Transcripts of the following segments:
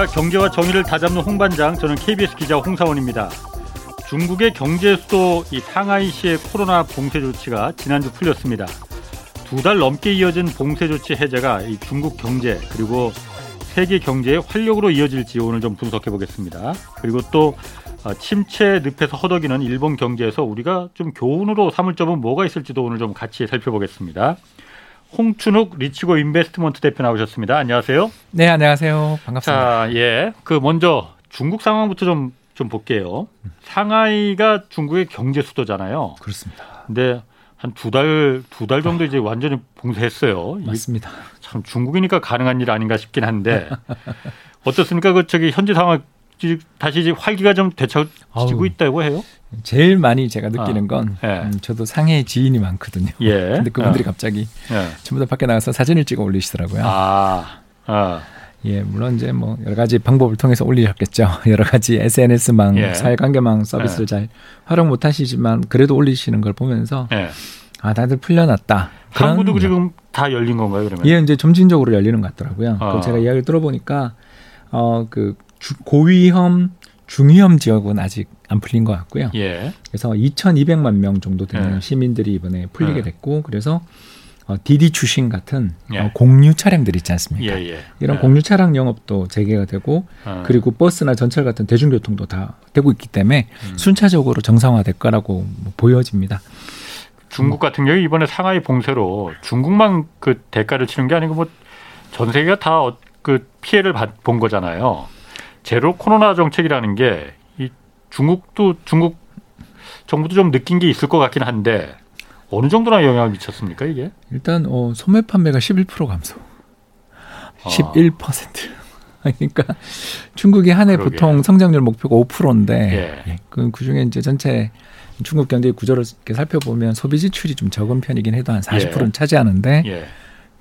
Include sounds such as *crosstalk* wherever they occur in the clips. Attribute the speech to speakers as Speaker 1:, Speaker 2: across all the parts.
Speaker 1: 안녕하십니까. 경제와 정의를 다잡는 홍반장, 저는 KBS 기자 홍사원입니다. 중국의 경제 수도 이 상하이시의 코로나 봉쇄 조치가 지난주 풀렸습니다. 두 달 넘게 이어진 봉쇄 조치 해제가 이 중국 경제 그리고 세계 경제의 활력으로 이어질지 오늘 좀 분석해 보겠습니다. 그리고 또 아, 침체 늪에서 허덕이는 일본 경제에서 우리가 좀 교훈으로 삼을 점은 뭐가 있을지도 오늘 좀 같이 살펴보겠습니다. 홍춘욱 리치고 인베스트먼트 대표 나오셨습니다. 안녕하세요.
Speaker 2: 네, 안녕하세요. 반갑습니다.
Speaker 1: 자, 예. 그 먼저 중국 상황부터 좀, 좀 볼게요. 상하이가 중국의 경제 수도잖아요.
Speaker 2: 그렇습니다.
Speaker 1: 근데 한 두 달, 두 달 정도 이제 완전히 봉쇄했어요.
Speaker 2: 맞습니다.
Speaker 1: 참 중국이니까 가능한 일 아닌가 싶긴 한데 *laughs* 어떻습니까? 그 저기 현지 상황 다시 이제 활기가 좀 되찾지고
Speaker 2: 아우.
Speaker 1: 있다고 해요.
Speaker 2: 제일 많이 제가 느끼는 건
Speaker 1: 예.
Speaker 2: 음, 저도 상해 지인이 많거든요.
Speaker 1: 예. *laughs*
Speaker 2: 근데 그분들이
Speaker 1: 어.
Speaker 2: 갑자기
Speaker 1: 예.
Speaker 2: 전부 다 밖에 나가서 사진을 찍어 올리시더라고요.
Speaker 1: 아, 아,
Speaker 2: 예, 물론 이제 뭐 여러 가지 방법을 통해서 올리셨겠죠. *laughs* 여러 가지 SNS망,
Speaker 1: 예.
Speaker 2: 사회관계망 서비스를
Speaker 1: 예.
Speaker 2: 잘 활용 못 하시지만 그래도 올리시는 걸 보면서
Speaker 1: 예.
Speaker 2: 아, 다들 풀려났다. 그런
Speaker 1: 항구도 지금 다 열린 건가요, 그러면?
Speaker 2: 예, 이제 점진적으로 열리는 것 같더라고요.
Speaker 1: 아.
Speaker 2: 그 제가 이야기를 들어보니까 어 그 고위험, 중위험 지역은 아직 안 풀린 것 같고요.
Speaker 1: 예.
Speaker 2: 그래서 2,200만 명 정도 되는
Speaker 1: 네.
Speaker 2: 시민들이 이번에 풀리게
Speaker 1: 네.
Speaker 2: 됐고 그래서 어, 디디 추신 같은
Speaker 1: 예.
Speaker 2: 어, 공유 차량들 있지
Speaker 1: 예,
Speaker 2: 않습니까?
Speaker 1: 예.
Speaker 2: 이런
Speaker 1: 예.
Speaker 2: 공유 차량 영업도 재개가 되고
Speaker 1: 어.
Speaker 2: 그리고 버스나 전철 같은 대중교통도 다 되고 있기 때문에
Speaker 1: 음.
Speaker 2: 순차적으로 정상화될 거라고 뭐 보여집니다.
Speaker 1: 중국 같은 경우 이번에 상하이 봉쇄로 중국만 그 대가를 치는 게 아니고 뭐 전 세계가 다 그 피해를 받, 본 거잖아요. 제로 코로나 정책이라는 게 이 중국도 중국 정부도 좀 느낀 게 있을 것 같긴 한데 어느 정도나 영향을 미쳤습니까 이게?
Speaker 2: 일단 어, 소매 판매가 11% 감소.
Speaker 1: 아.
Speaker 2: 11%. *laughs* 그러니까 중국이 한 해. 보통 성장률 목표가 5%인데
Speaker 1: 예.
Speaker 2: 그 그 중에 이제 전체 중국 경제 구조를 이렇게 살펴보면 소비 지출이 좀 적은 편이긴 해도 한 40%는
Speaker 1: 예.
Speaker 2: 차지하는데
Speaker 1: 예.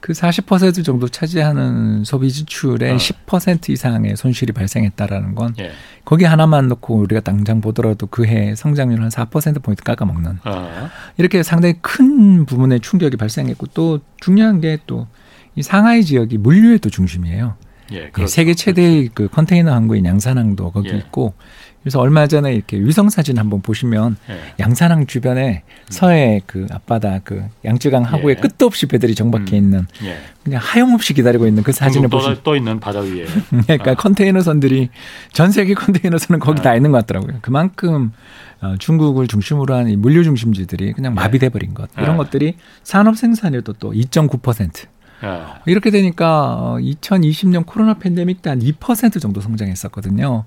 Speaker 2: 그 40% 정도 차지하는 소비 지출의
Speaker 1: 어.
Speaker 2: 10% 이상의 손실이 발생했다라는 건
Speaker 1: 예.
Speaker 2: 거기 하나만 놓고 우리가 당장 보더라도 그해 성장률 한 4% 포인트 깎아 먹는
Speaker 1: 어.
Speaker 2: 이렇게 상당히 큰 부분의 충격이 발생했고 또 중요한 게 또 이 상하이 지역이 물류의 또 중심이에요.
Speaker 1: 예.
Speaker 2: 예,
Speaker 1: 그렇죠.
Speaker 2: 세계 최대의 그 컨테이너 항구인 양산항도 거기
Speaker 1: 예.
Speaker 2: 있고 그래서 얼마 전에 이렇게 위성 사진 한번 보시면
Speaker 1: 예.
Speaker 2: 양산항 주변에 서해 그 앞바다 그 양쯔강 하구에
Speaker 1: 예.
Speaker 2: 끝도 없이 배들이 정박해
Speaker 1: 음.
Speaker 2: 있는
Speaker 1: 예.
Speaker 2: 그냥 하염없이 기다리고 있는 그 사진을 보시면
Speaker 1: 떠, 떠 있는 바다 위에. *laughs*
Speaker 2: 그러니까
Speaker 1: 아.
Speaker 2: 컨테이너선들이 전 세계 컨테이너선은 거기
Speaker 1: 아.
Speaker 2: 다 있는 것 같더라고요. 그만큼 어, 중국을 중심으로 한이 물류 중심지들이 그냥
Speaker 1: 네.
Speaker 2: 마비돼 버린 것 이런
Speaker 1: 네.
Speaker 2: 것들이 산업 생산율도 또 2.9%
Speaker 1: 어.
Speaker 2: 이렇게 되니까 어, 2020년 코로나 팬데믹 때 한 2% 정도 성장했었거든요.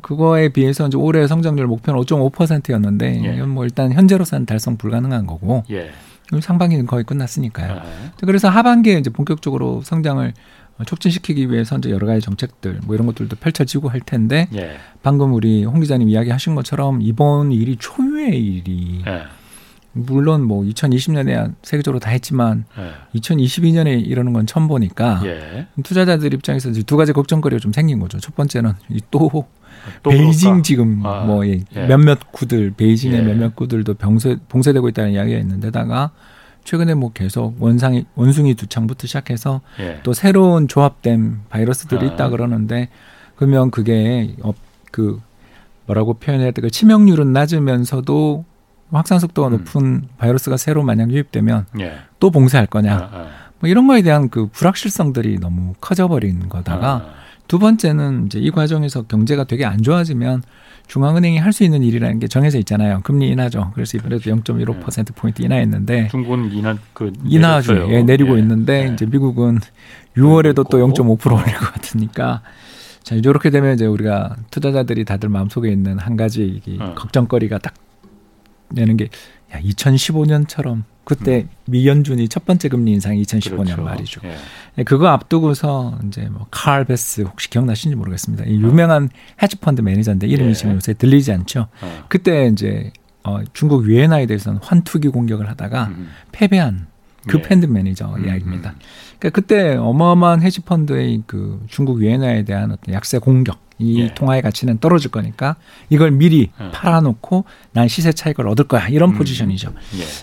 Speaker 2: 그거에 비해서 이제 올해 성장률 목표는 5.5%였는데
Speaker 1: 예.
Speaker 2: 이건 뭐 일단 현재로서는 달성 불가능한 거고
Speaker 1: 예.
Speaker 2: 상반기는 거의 끝났으니까요.
Speaker 1: 아.
Speaker 2: 그래서 하반기에 이제 본격적으로 성장을 어, 촉진시키기 위해서 이제 여러 가지 정책들 뭐 이런 것들도 펼쳐지고 할 텐데
Speaker 1: 예.
Speaker 2: 방금 우리 홍 기자님 이야기하신 것처럼 이번 일이 초유의 일이
Speaker 1: 예.
Speaker 2: 물론 뭐 2020년에 세계적으로 다 했지만
Speaker 1: 예.
Speaker 2: 2022년에 이러는 건 처음 보니까
Speaker 1: 예.
Speaker 2: 투자자들 입장에서 이제 두 가지 걱정거리가 좀 생긴 거죠. 첫 번째는 이또
Speaker 1: 또
Speaker 2: 베이징
Speaker 1: 그럴까?
Speaker 2: 지금
Speaker 1: 아,
Speaker 2: 뭐 예,
Speaker 1: 예.
Speaker 2: 몇몇 구들 베이징의
Speaker 1: 예.
Speaker 2: 몇몇 구들도 병세, 봉쇄되고 있다는 이야기가 있는데다가 최근에 뭐 계속 원상이 원숭이 두창부터 시작해서
Speaker 1: 예.
Speaker 2: 또 새로운 조합된 바이러스들이
Speaker 1: 아.
Speaker 2: 있다 그러는데 그러면 그게 어, 그 뭐라고 표현해야 될까 치명률은 낮으면서도 확산 속도가
Speaker 1: 음.
Speaker 2: 높은 바이러스가 새로 만약 유입되면
Speaker 1: 예.
Speaker 2: 또 봉쇄할 거냐
Speaker 1: 아, 아.
Speaker 2: 뭐 이런 거에 대한 그 불확실성들이 너무 커져버린 거다가
Speaker 1: 아.
Speaker 2: 두 번째는 이제 이 과정에서 경제가 되게 안 좋아지면 중앙은행이 할 수 있는 일이라는 게 정해져 있잖아요. 금리 인하죠. 그래서 이번에도 0.15% 포인트 인하했는데
Speaker 1: 중국은 인하 그
Speaker 2: 인하주
Speaker 1: 내렸어요.
Speaker 2: 예, 내리고
Speaker 1: 예.
Speaker 2: 있는데
Speaker 1: 예.
Speaker 2: 이제 미국은 6월에도 또
Speaker 1: 그리고
Speaker 2: 0.5% 올릴 것 같으니까 자 이렇게 되면 이제 우리가 투자자들이 다들 마음속에 있는 한 가지 이
Speaker 1: 어.
Speaker 2: 걱정거리가 딱 내는 게 야, 2015년처럼 그때 미연준이 첫 번째 금리 인상이 2015년
Speaker 1: 음. 그렇죠.
Speaker 2: 말이죠.
Speaker 1: 예.
Speaker 2: 예, 그거 앞두고서 이제 뭐 칼 베스 혹시 기억나시는지 모르겠습니다. 이 유명한 헤지펀드 매니저인데 이름이
Speaker 1: 예.
Speaker 2: 지금 요새 들리지 않죠.
Speaker 1: 어.
Speaker 2: 그때 이제 어, 중국 위엔나에 대해서는 환투기 공격을 하다가
Speaker 1: 음.
Speaker 2: 패배한 그
Speaker 1: 예.
Speaker 2: 펀드 매니저
Speaker 1: 음,
Speaker 2: 이야기입니다.
Speaker 1: 음.
Speaker 2: 그러니까 그때 어마어마한 헤지펀드의 그 중국 위엔화에 대한 어떤 약세 공격, 이
Speaker 1: 예.
Speaker 2: 통화의 가치는 떨어질 거니까 이걸 미리
Speaker 1: 어.
Speaker 2: 팔아놓고 난 시세 차익을 얻을 거야 이런
Speaker 1: 음.
Speaker 2: 포지션이죠.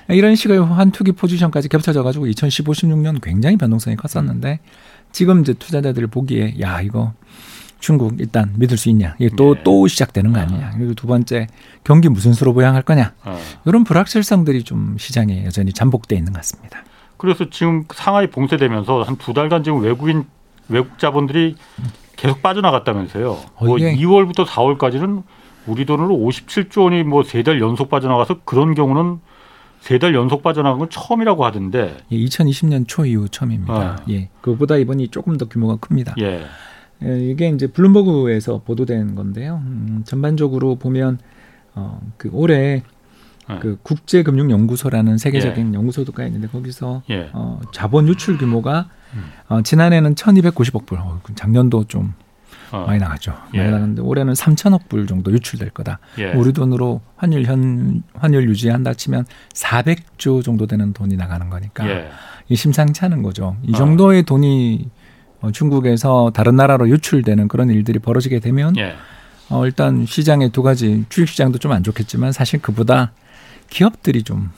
Speaker 1: 예.
Speaker 2: 이런 식의 환투기 포지션까지 겹쳐져 가지고 2015, 16년 굉장히 변동성이 컸었는데 지금 이제 투자자들 보기에 야 이거 중국 일단 믿을 수 있냐? 이게 또또
Speaker 1: 예.
Speaker 2: 또 시작되는 거 아니냐? 그리고 두 번째 경기 무슨 수로 부양할 거냐?
Speaker 1: 어.
Speaker 2: 이런 불확실성들이 좀 시장에 여전히 잠복돼 있는 것 같습니다.
Speaker 1: 그래서 지금 상하이 봉쇄되면서 한 두 달간 지금 외국인 외국 자본들이 계속 빠져나갔다면서요.
Speaker 2: 어,
Speaker 1: 뭐
Speaker 2: 이게-
Speaker 1: 2월부터 4월까지는 우리 돈으로 57조 원이 뭐 세 달 연속 빠져나가서 그런 경우는 세 달 연속 빠져나간 건 처음이라고 하던데.
Speaker 2: 예, 2020년 초 이후 처음입니다.
Speaker 1: 아.
Speaker 2: 예, 그보다 이번이 조금 더 규모가 큽니다.
Speaker 1: 예.
Speaker 2: 예, 이게 이제 블룸버그에서 보도된 건데요. 음, 전반적으로 보면 어, 그 올해
Speaker 1: 예.
Speaker 2: 그 국제금융연구소라는 세계적인 연구소가 있는데 거기서
Speaker 1: 예.
Speaker 2: 어, 자본 유출 규모가
Speaker 1: 음.
Speaker 2: 어, 지난해는 1,290억 불, 어, 작년도 좀
Speaker 1: 어.
Speaker 2: 많이 나갔죠.
Speaker 1: 예.
Speaker 2: 많이 나갔는데 올해는 3천억 불 정도 유출될 거다.
Speaker 1: 예.
Speaker 2: 우리 돈으로 환율 현 환율 유지한다 치면 400조 정도 되는 돈이 나가는 거니까
Speaker 1: 예.
Speaker 2: 이 심상치 않은 거죠. 이
Speaker 1: 아.
Speaker 2: 정도의 돈이 어, 중국에서 다른 나라로 유출되는 그런 일들이 벌어지게 되면
Speaker 1: 예.
Speaker 2: 어, 일단 시장의 두 가지 주식 시장도 좀 안 좋겠지만 사실 그보다 기업들이 좀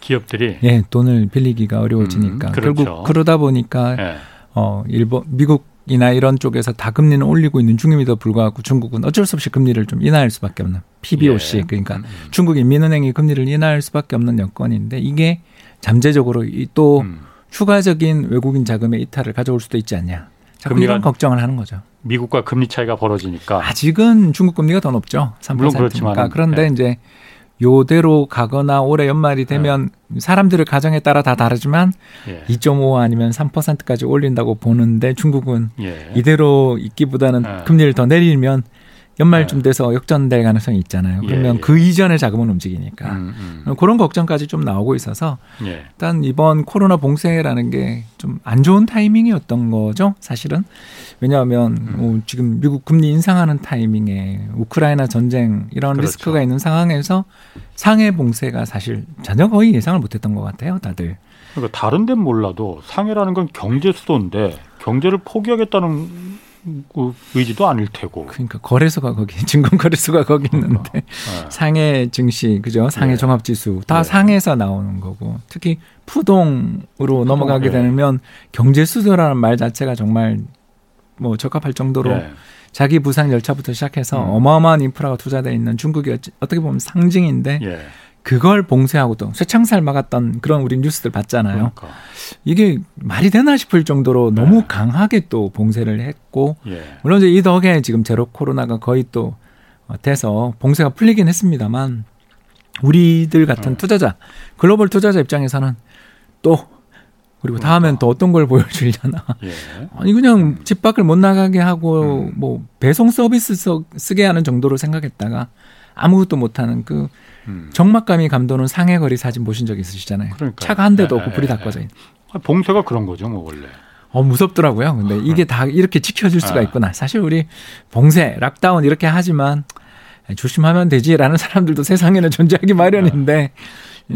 Speaker 1: 기업들이
Speaker 2: 예, 돈을 빌리기가 어려워지니까
Speaker 1: 음, 그렇죠.
Speaker 2: 결국 그러다 보니까
Speaker 1: 예.
Speaker 2: 어, 일본 미국 이나 이런 쪽에서 다 금리는 올리고 있는 중임에도 불구하고 중국은 어쩔 수 없이 금리를 좀 인하할 수밖에 없는 PBOC
Speaker 1: 예.
Speaker 2: 그러니까
Speaker 1: 음,
Speaker 2: 중국 인민은행이 금리를 인하할 수밖에 없는 여건인데 이게 잠재적으로 이또
Speaker 1: 음.
Speaker 2: 추가적인 외국인 자금의 이탈을 가져올 수도 있지 않냐.
Speaker 1: 금리가-
Speaker 2: 이런 걱정을 하는 거죠.
Speaker 1: 미국과 금리 차이가 벌어지니까
Speaker 2: 아직은 중국 금리가 더 높죠. 3%니까.
Speaker 1: 물론 그렇지만은,
Speaker 2: 그런데
Speaker 1: 예.
Speaker 2: 이제 요대로 가거나 올해 연말이 되면 사람들의 가정에 따라 다 다르지만
Speaker 1: 예.
Speaker 2: 2.5 아니면 3%까지 올린다고 보는데 중국은
Speaker 1: 예.
Speaker 2: 이대로 있기보다는
Speaker 1: 예.
Speaker 2: 금리를 더 내리면 연말쯤
Speaker 1: 예.
Speaker 2: 돼서 역전될 가능성이 있잖아요. 그러면
Speaker 1: 예, 예.
Speaker 2: 그 이전의 자금은 움직이니까
Speaker 1: 음, 음.
Speaker 2: 그런 걱정까지 좀 나오고 있어서
Speaker 1: 예.
Speaker 2: 일단 이번 코로나 봉쇄라는 게 좀 안 좋은 타이밍이었던 거죠, 사실은. 왜냐하면
Speaker 1: 음.
Speaker 2: 어, 지금 미국 금리 인상하는 타이밍에 우크라이나 전쟁 이런
Speaker 1: 그렇죠.
Speaker 2: 리스크가 있는 상황에서 상해 봉쇄가 사실 전혀 거의 예상을 못했던 것 같아요, 다들.
Speaker 1: 그러니까 다른 데는 몰라도 상해라는 건 경제 수도인데 경제를 포기하겠다는 그 의지도 아닐 테고.
Speaker 2: 그러니까 거래소가 거기 *laughs* 증권 거래소가 거기 있는데
Speaker 1: 예.
Speaker 2: 상해 증시 그죠? 상해
Speaker 1: 예.
Speaker 2: 종합 지수 다
Speaker 1: 예.
Speaker 2: 상해에서 나오는 거고 특히 푸동으로 넘어가게
Speaker 1: 예.
Speaker 2: 되면 경제 수도라는 말 자체가 정말 뭐 적합할 정도로
Speaker 1: 예.
Speaker 2: 자기 부상 열차부터 시작해서
Speaker 1: 음.
Speaker 2: 어마어마한 인프라가 투자되어 있는 중국이 어떻게 보면 상징인데
Speaker 1: 예.
Speaker 2: 그걸 봉쇄하고 또 쇠창살 막았던 그런 우리 뉴스들 봤잖아요.
Speaker 1: 그러니까.
Speaker 2: 이게 말이 되나 싶을 정도로 너무
Speaker 1: 네.
Speaker 2: 강하게 또 봉쇄를 했고
Speaker 1: 예.
Speaker 2: 물론 이제 이 덕에 지금 제로 코로나가 거의 또 어, 돼서 봉쇄가 풀리긴 했습니다만 우리들 같은
Speaker 1: 네.
Speaker 2: 투자자 글로벌 투자자 입장에서는 또 그리고 다음엔 또 어떤 걸 보여주려나 *laughs*
Speaker 1: 예.
Speaker 2: 아니 그냥 집 밖을 못 나가게 하고
Speaker 1: 음.
Speaker 2: 뭐 배송 서비스 써- 쓰게 하는 정도로 생각했다가 아무것도 못하는 그
Speaker 1: 음.
Speaker 2: 적막감이 감도는 상해 거리 사진 보신 적 있으시잖아요.
Speaker 1: 그러니까요.
Speaker 2: 차가 한 대도
Speaker 1: 예,
Speaker 2: 없고
Speaker 1: 예,
Speaker 2: 불이
Speaker 1: 예,
Speaker 2: 다 꺼져 있는.
Speaker 1: 아, 봉쇄가 그런 거죠, 뭐 원래.
Speaker 2: 어 무섭더라고요. 근데 이게 다 이렇게 지켜질 수가
Speaker 1: 아.
Speaker 2: 있구나. 사실 우리 봉쇄, 락다운 이렇게 하지만 조심하면 되지라는 *laughs* 사람들도 세상에는 존재하기 마련인데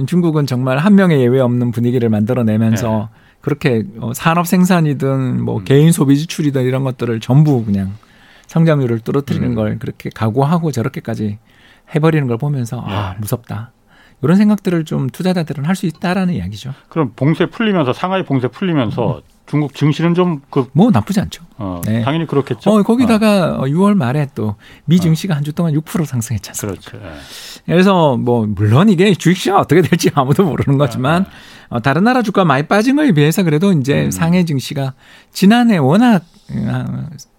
Speaker 2: 중국은 정말 한 명의 예외 없는 분위기를 만들어내면서 그렇게 어, 산업 생산이든 뭐
Speaker 1: 음.
Speaker 2: 개인 소비 지출이든 이런 것들을 전부 그냥 성장률을 떨어뜨리는
Speaker 1: 음.
Speaker 2: 걸 그렇게 각오하고 저렇게까지 해버리는 걸 보면서 아
Speaker 1: 네.
Speaker 2: 무섭다. 이런 생각들을 좀 투자자들은 할 수 있다라는 이야기죠.
Speaker 1: 그럼 봉쇄 풀리면서 상하이 봉쇄 풀리면서 중국 증시는 좀 그
Speaker 2: 뭐 나쁘지 않죠.
Speaker 1: 어,
Speaker 2: 음. 네.
Speaker 1: 당연히 그렇겠죠.
Speaker 2: 어, 거기다가 어, 6월 말에 또 미 증시가 한 주 동안 6% 상승했지
Speaker 1: 어,
Speaker 2: 않습니까?
Speaker 1: 그렇죠. 예.
Speaker 2: 그래서 뭐 물론 이게 주식시장 어떻게 될지 아무도 모르는 거지만 어, 다른 나라 주가 많이 빠진 거에 비해서 그래도 이제
Speaker 1: 음.
Speaker 2: 상해 증시가 지난해 워낙 어,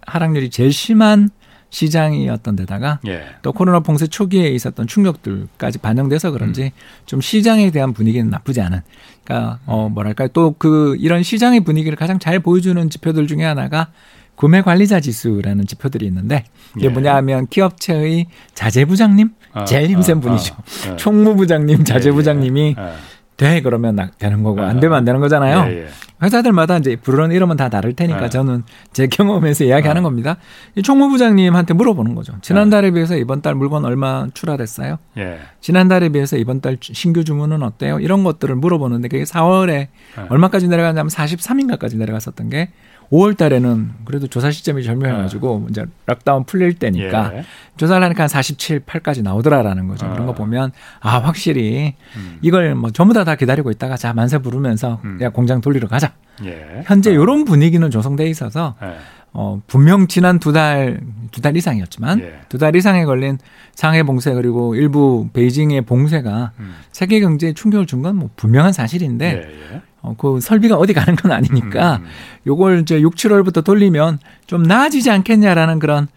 Speaker 2: 하락률이 제일 심한 시장이었던 데다가
Speaker 1: 예.
Speaker 2: 또 코로나 봉쇄 초기에 있었던 충격들까지 반영돼서 그런지 좀 시장에 대한 분위기는 나쁘지 않은. 그러니까 어 뭐랄까 또 그 이런 시장의 분위기를 가장 잘 보여주는 지표들 중에 하나가 구매 관리자 지수라는 지표들이 있는데 이게
Speaker 1: 예.
Speaker 2: 뭐냐 하면 기업체의 자재부장님
Speaker 1: 아,
Speaker 2: 제일 힘센
Speaker 1: 아,
Speaker 2: 분이죠.
Speaker 1: 아, 예.
Speaker 2: 총무부장님, 자재부장님이
Speaker 1: 예, 예.
Speaker 2: 돼 그러면 나- 되는 거고 안
Speaker 1: 아,
Speaker 2: 되면 안 되는 거잖아요.
Speaker 1: 예, 예.
Speaker 2: 회사들마다 이제 부르는 이름은 다 다를 테니까
Speaker 1: 네.
Speaker 2: 저는 제 경험에서 이야기하는
Speaker 1: 네.
Speaker 2: 겁니다. 이 총무부장님한테 물어보는 거죠. 지난달에 비해서 이번 달 물건 얼마 출하됐어요?
Speaker 1: 예.
Speaker 2: 지난달에 비해서 이번 달 주- 신규 주문은 어때요? 이런 것들을 물어보는데 그게 4월에
Speaker 1: 네.
Speaker 2: 얼마까지 내려갔냐면 43인가까지 내려갔었던 게 5월 달에는 그래도 조사 시점이 절묘해가지고 이제 락다운 풀릴 때니까
Speaker 1: 예.
Speaker 2: 조사를 하니까 한 47, 8까지 나오더라라는 거죠. 그런 거
Speaker 1: 아.
Speaker 2: 보면 아 확실히
Speaker 1: 음.
Speaker 2: 이걸 뭐 전부 다 다 기다리고 있다가 자 만세 부르면서
Speaker 1: 음.
Speaker 2: 야 공장 돌리러 가자.
Speaker 1: 예.
Speaker 2: 현재 이런 분위기는 조성돼 있어서
Speaker 1: 예.
Speaker 2: 어 분명 지난 두 달 두 달 이상이었지만
Speaker 1: 예.
Speaker 2: 두달 이상에 걸린 상해 봉쇄 그리고 일부 베이징의 봉쇄가
Speaker 1: 음.
Speaker 2: 세계 경제에 충격을 준 건 뭐 분명한 사실인데
Speaker 1: 예. 예.
Speaker 2: 어, 그 설비가 어디 가는 건 아니니까
Speaker 1: 음.
Speaker 2: 요걸 이제 6, 7월부터 돌리면 좀 나아지지 않겠냐라는 그런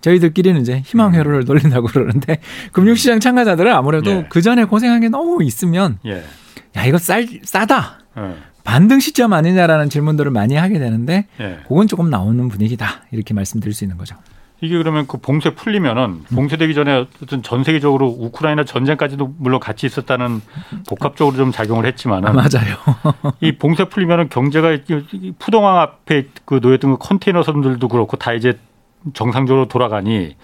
Speaker 2: 저희들끼리는 이제 희망 회로를 돌린다고 그러는데 금융시장 참가자들은 아무래도
Speaker 1: 예.
Speaker 2: 그 전에 고생한 게 너무 있으면
Speaker 1: 예.
Speaker 2: 야 이거 쌀 싸다
Speaker 1: 어.
Speaker 2: 반등 시점 아니냐라는 질문들을 많이 하게 되는데
Speaker 1: 예.
Speaker 2: 그건 조금 나오는 분위기다 이렇게 말씀드릴 수 있는 거죠.
Speaker 1: 이게 그러면 그 봉쇄 풀리면은 봉쇄되기 전에 어떤 전 세계적으로 우크라이나 전쟁까지도 물론 같이 있었다는 복합적으로 좀 작용을 했지만은
Speaker 2: 아, 맞아요. *laughs*
Speaker 1: 이 봉쇄 풀리면은 경제가 푸동항 앞에 그 놓였던 그 컨테이너 선들도 그렇고 다 이제 정상적으로 돌아가니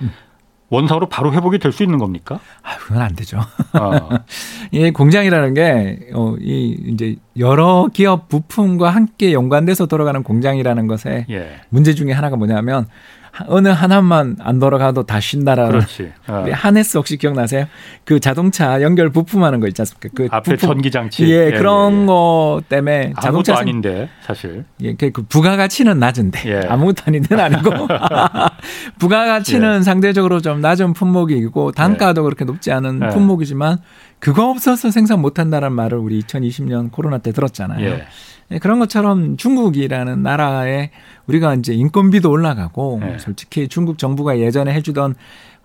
Speaker 1: 원상으로 바로 회복이 될 수 있는 겁니까?
Speaker 2: 아, 그건 안 되죠.
Speaker 1: 어. *laughs*
Speaker 2: 이 공장이라는 게, 어, 이, 이제 여러 기업 부품과 함께 연관돼서 돌아가는 공장이라는 것에
Speaker 1: 예.
Speaker 2: 문제 중에 하나가 뭐냐면, 하- 어느 하나만 안 돌아가도 다 쉰다라는.
Speaker 1: 그렇지. *laughs* 어.
Speaker 2: 하네스 혹시 기억나세요? 그 자동차 연결 부품하는 거 있지 않습니까? 그
Speaker 1: 앞에
Speaker 2: 부품.
Speaker 1: 전기 장치.
Speaker 2: 예, 그런 거 때문에
Speaker 1: 아무것도
Speaker 2: 자동차 생-
Speaker 1: 아닌데 사실.
Speaker 2: 예, 그, 그 부가가치는 낮은데
Speaker 1: 예.
Speaker 2: 아무것도 아닌 데는 아니고 *laughs* *laughs* 부가가치는
Speaker 1: 예.
Speaker 2: 상대적으로 좀 낮은 품목이고 단가도 그렇게 높지 않은
Speaker 1: 예.
Speaker 2: 품목이지만 그거 없어서 생산 못한다는 말을 우리 2020년 코로나 때 들었잖아요.
Speaker 1: 예.
Speaker 2: 예, 그런 것처럼 중국이라는 나라에 우리가 이제 인건비도 올라가고
Speaker 1: 예.
Speaker 2: 솔직히 중국 정부가 예전에 해주던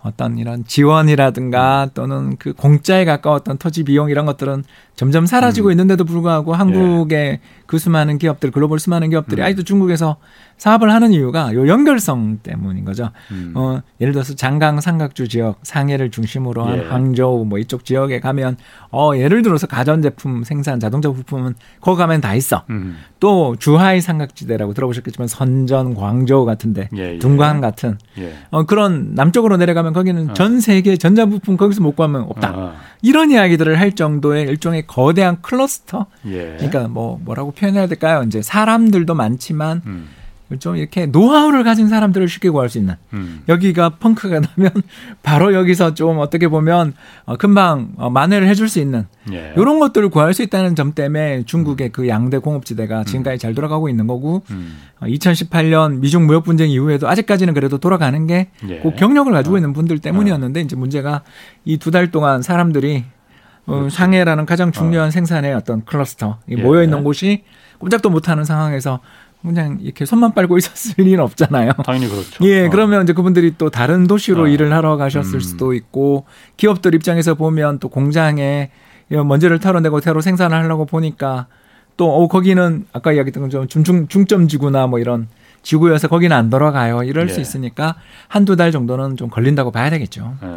Speaker 2: 어떤 이런 지원이라든가
Speaker 1: 음.
Speaker 2: 또는 그 공짜에 가까웠던 토지 비용 이런 것들은 점점 사라지고
Speaker 1: 음.
Speaker 2: 있는데도 불구하고 한국의 그 수많은 기업들 글로벌 수많은 기업들이
Speaker 1: 음.
Speaker 2: 아직도 중국에서 사업을 하는 이유가 요 연결성 때문인 거죠.
Speaker 1: 음.
Speaker 2: 어, 예를 들어서 장강 삼각주 지역 상해를 중심으로 한
Speaker 1: 예.
Speaker 2: 항저우 뭐 이쪽 지역에 가면 어 예를 들어서 가전제품 생산 자동차 부품은 거기 가면 다 있어.
Speaker 1: 음.
Speaker 2: 또 주하이 삼각지대라고 들어보셨겠지만 선전, 광저우 같은데
Speaker 1: 예, 예.
Speaker 2: 둥강 같은
Speaker 1: 예.
Speaker 2: 어 그런 남쪽으로 내려가면 거기는
Speaker 1: 어.
Speaker 2: 전 세계 전자 부품 거기서 못 구하면 없다.
Speaker 1: 어.
Speaker 2: 이런 이야기들을 할 정도의 일종의 거대한 클러스터.
Speaker 1: 예.
Speaker 2: 그러니까 뭐 뭐라고 표현해야 될까요? 이제 사람들도 많지만
Speaker 1: 음.
Speaker 2: 좀 이렇게 노하우를 가진 사람들을 쉽게 구할 수 있는
Speaker 1: 음.
Speaker 2: 여기가 펑크가 나면 *laughs* 바로 여기서 좀 어떻게 보면 어, 금방 어, 만회를 해줄 수 있는
Speaker 1: 예.
Speaker 2: 이런 것들을 구할 수 있다는 점 때문에 중국의 그 양대 공업지대가 지금까지 잘 돌아가고 있는 거고
Speaker 1: 음.
Speaker 2: 어, 2018년 미중 무역 분쟁 이후에도 아직까지는 그래도 돌아가는 게
Speaker 1: 예.
Speaker 2: 그 경력을 가지고 있는 분들 때문이었는데 이제 문제가 이 두 달 동안 사람들이 어,
Speaker 1: 그렇지.
Speaker 2: 상해라는 가장 중요한 생산의 어떤 클러스터 이
Speaker 1: 예.
Speaker 2: 모여 있는 곳이 꼼짝도 못하는 상황에서 그냥 이렇게 손만 빨고 *laughs* 있었을 리는 없잖아요.
Speaker 1: 당연히 그렇죠.
Speaker 2: 예,
Speaker 1: 어.
Speaker 2: 그러면 이제 그분들이 또 다른 도시로
Speaker 1: 어.
Speaker 2: 일을 하러 가셨을
Speaker 1: 음.
Speaker 2: 수도 있고 기업들 입장에서 보면 또 공장에 먼지를 털어내고 새로 생산을 하려고 보니까 또 어, 거기는 아까 이야기했던 좀 중중 중점 지구나 뭐 이런 지구여서 거기는 안 돌아가요. 이럴 수
Speaker 1: 예.
Speaker 2: 있으니까 한두 달 정도는 좀 걸린다고 봐야 되겠죠.
Speaker 1: 예.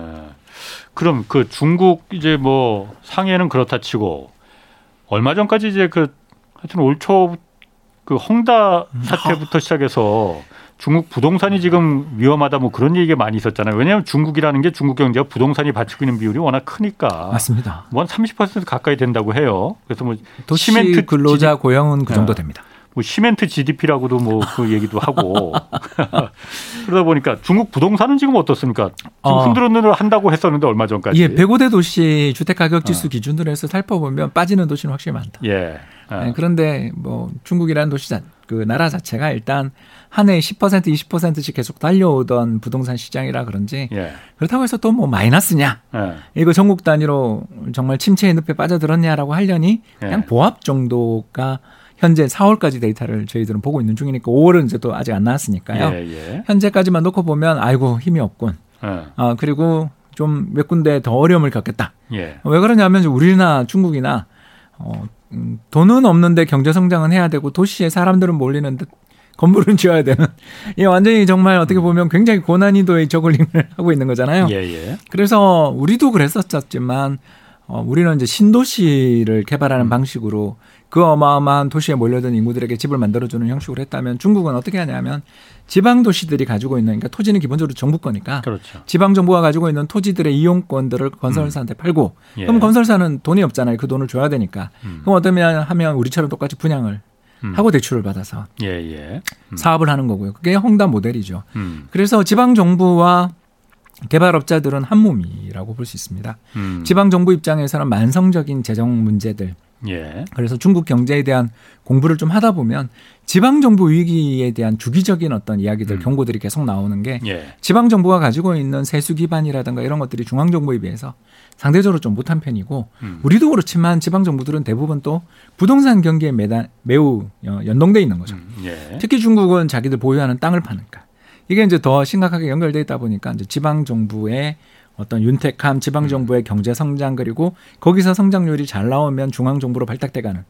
Speaker 1: 그럼 그 중국 이제 뭐 상해는 그렇다 치고 얼마 전까지 이제 그 하여튼 올 초 그 헝다
Speaker 2: 음.
Speaker 1: 사태부터 시작해서 중국 부동산이 지금 위험하다 뭐 그런 얘기가 많이 있었잖아요. 왜냐하면 중국이라는 게 중국 경제가 부동산이 받치고 있는 비율이 워낙 크니까
Speaker 2: 맞습니다.
Speaker 1: 뭐 한 30% 가까이 된다고 해요. 그래서 뭐
Speaker 2: 도시
Speaker 1: 시멘트
Speaker 2: 근로자 고용은 그
Speaker 1: 어.
Speaker 2: 정도 됩니다.
Speaker 1: 뭐 시멘트 GDP라고도 뭐 그 얘기도 하고 *laughs* 그러다 보니까 중국 부동산은 지금 어떻습니까? 지금
Speaker 2: 어.
Speaker 1: 흔들흔들 한다고 했었는데 얼마 전까지.
Speaker 2: 예, 105대 도시 주택 가격
Speaker 1: 어.
Speaker 2: 지수 기준으로 해서 살펴보면 빠지는 도시는 확실히 많다.
Speaker 1: 예. 예.
Speaker 2: 네, 그런데 뭐 중국이라는 도시 자, 그 나라 자체가 일단 한 해에 10% 20%씩 계속 달려오던 부동산 시장이라 그런지
Speaker 1: 예.
Speaker 2: 그렇다고 해서 또 뭐 마이너스냐
Speaker 1: 예.
Speaker 2: 이거 전국 단위로 정말 침체의 늪에 빠져들었냐라고 하려니 그냥
Speaker 1: 예.
Speaker 2: 보합 정도가 현재 4월까지 데이터를 저희들은 보고 있는 중이니까 5월은 이제 또 아직 안 나왔으니까요.
Speaker 1: 예. 예.
Speaker 2: 현재까지만 놓고 보면 아이고 힘이 없군.
Speaker 1: 예.
Speaker 2: 아 그리고 좀 몇 군데 더 어려움을 겪겠다.
Speaker 1: 예.
Speaker 2: 왜 그러냐면 우리나 중국이나 어, 음, 돈은 없는데 경제 성장은 해야 되고 도시에 사람들은 몰리는데 건물은 *laughs* 지어야 되는 이 완전히 정말 어떻게 보면 굉장히 고난이도의 저글링을 *laughs* 하고 있는 거잖아요.
Speaker 1: 예. 예.
Speaker 2: 그래서 우리도 그랬었지만 어, 우리는 이제 신도시를 개발하는
Speaker 1: 음.
Speaker 2: 방식으로 그 어마어마한 도시에 몰려든 인구들에게 집을 만들어주는 형식으로 했다면 중국은 어떻게 하냐면 지방 도시들이 가지고 있는 그러니까 토지는 기본적으로 정부 거니까
Speaker 1: 그렇죠.
Speaker 2: 지방 정부가 가지고 있는 토지들의 이용권들을 건설사한테 팔고
Speaker 1: 예.
Speaker 2: 그럼 건설사는 돈이 없잖아요. 그 돈을 줘야 되니까.
Speaker 1: 음.
Speaker 2: 그럼 어떠면 하면 우리처럼 똑같이 분양을 음. 하고 대출을 받아서
Speaker 1: 예, 예.
Speaker 2: 음. 사업을 하는 거고요. 그게 홍다 모델이죠.
Speaker 1: 음.
Speaker 2: 그래서 지방 정부와 개발업자들은 한 몸이라고 볼 수 있습니다.
Speaker 1: 음.
Speaker 2: 지방 정부 입장에서는 만성적인 재정 문제들
Speaker 1: 예.
Speaker 2: 그래서 중국 경제에 대한 공부를 좀 하다 보면 지방 정부 위기에 대한 주기적인 어떤 이야기들
Speaker 1: 음.
Speaker 2: 경고들이 계속 나오는 게
Speaker 1: 예.
Speaker 2: 지방 정부가 가지고 있는 세수 기반이라든가 이런 것들이 중앙 정부에 비해서 상대적으로 좀 못한 편이고
Speaker 1: 음.
Speaker 2: 우리도 그렇지만 지방 정부들은 대부분 또 부동산 경기에 매달 매우 어, 연동돼 있는 거죠.
Speaker 1: 음. 예.
Speaker 2: 특히 중국은 자기들 보유하는 땅을 파니까 이게 이제 더 심각하게 연결돼 있다 보니까 이제 지방 정부의 어떤 윤택함, 지방 정부의 경제 성장 그리고 거기서 성장률이 잘 나오면 중앙 정부로 발탁돼가는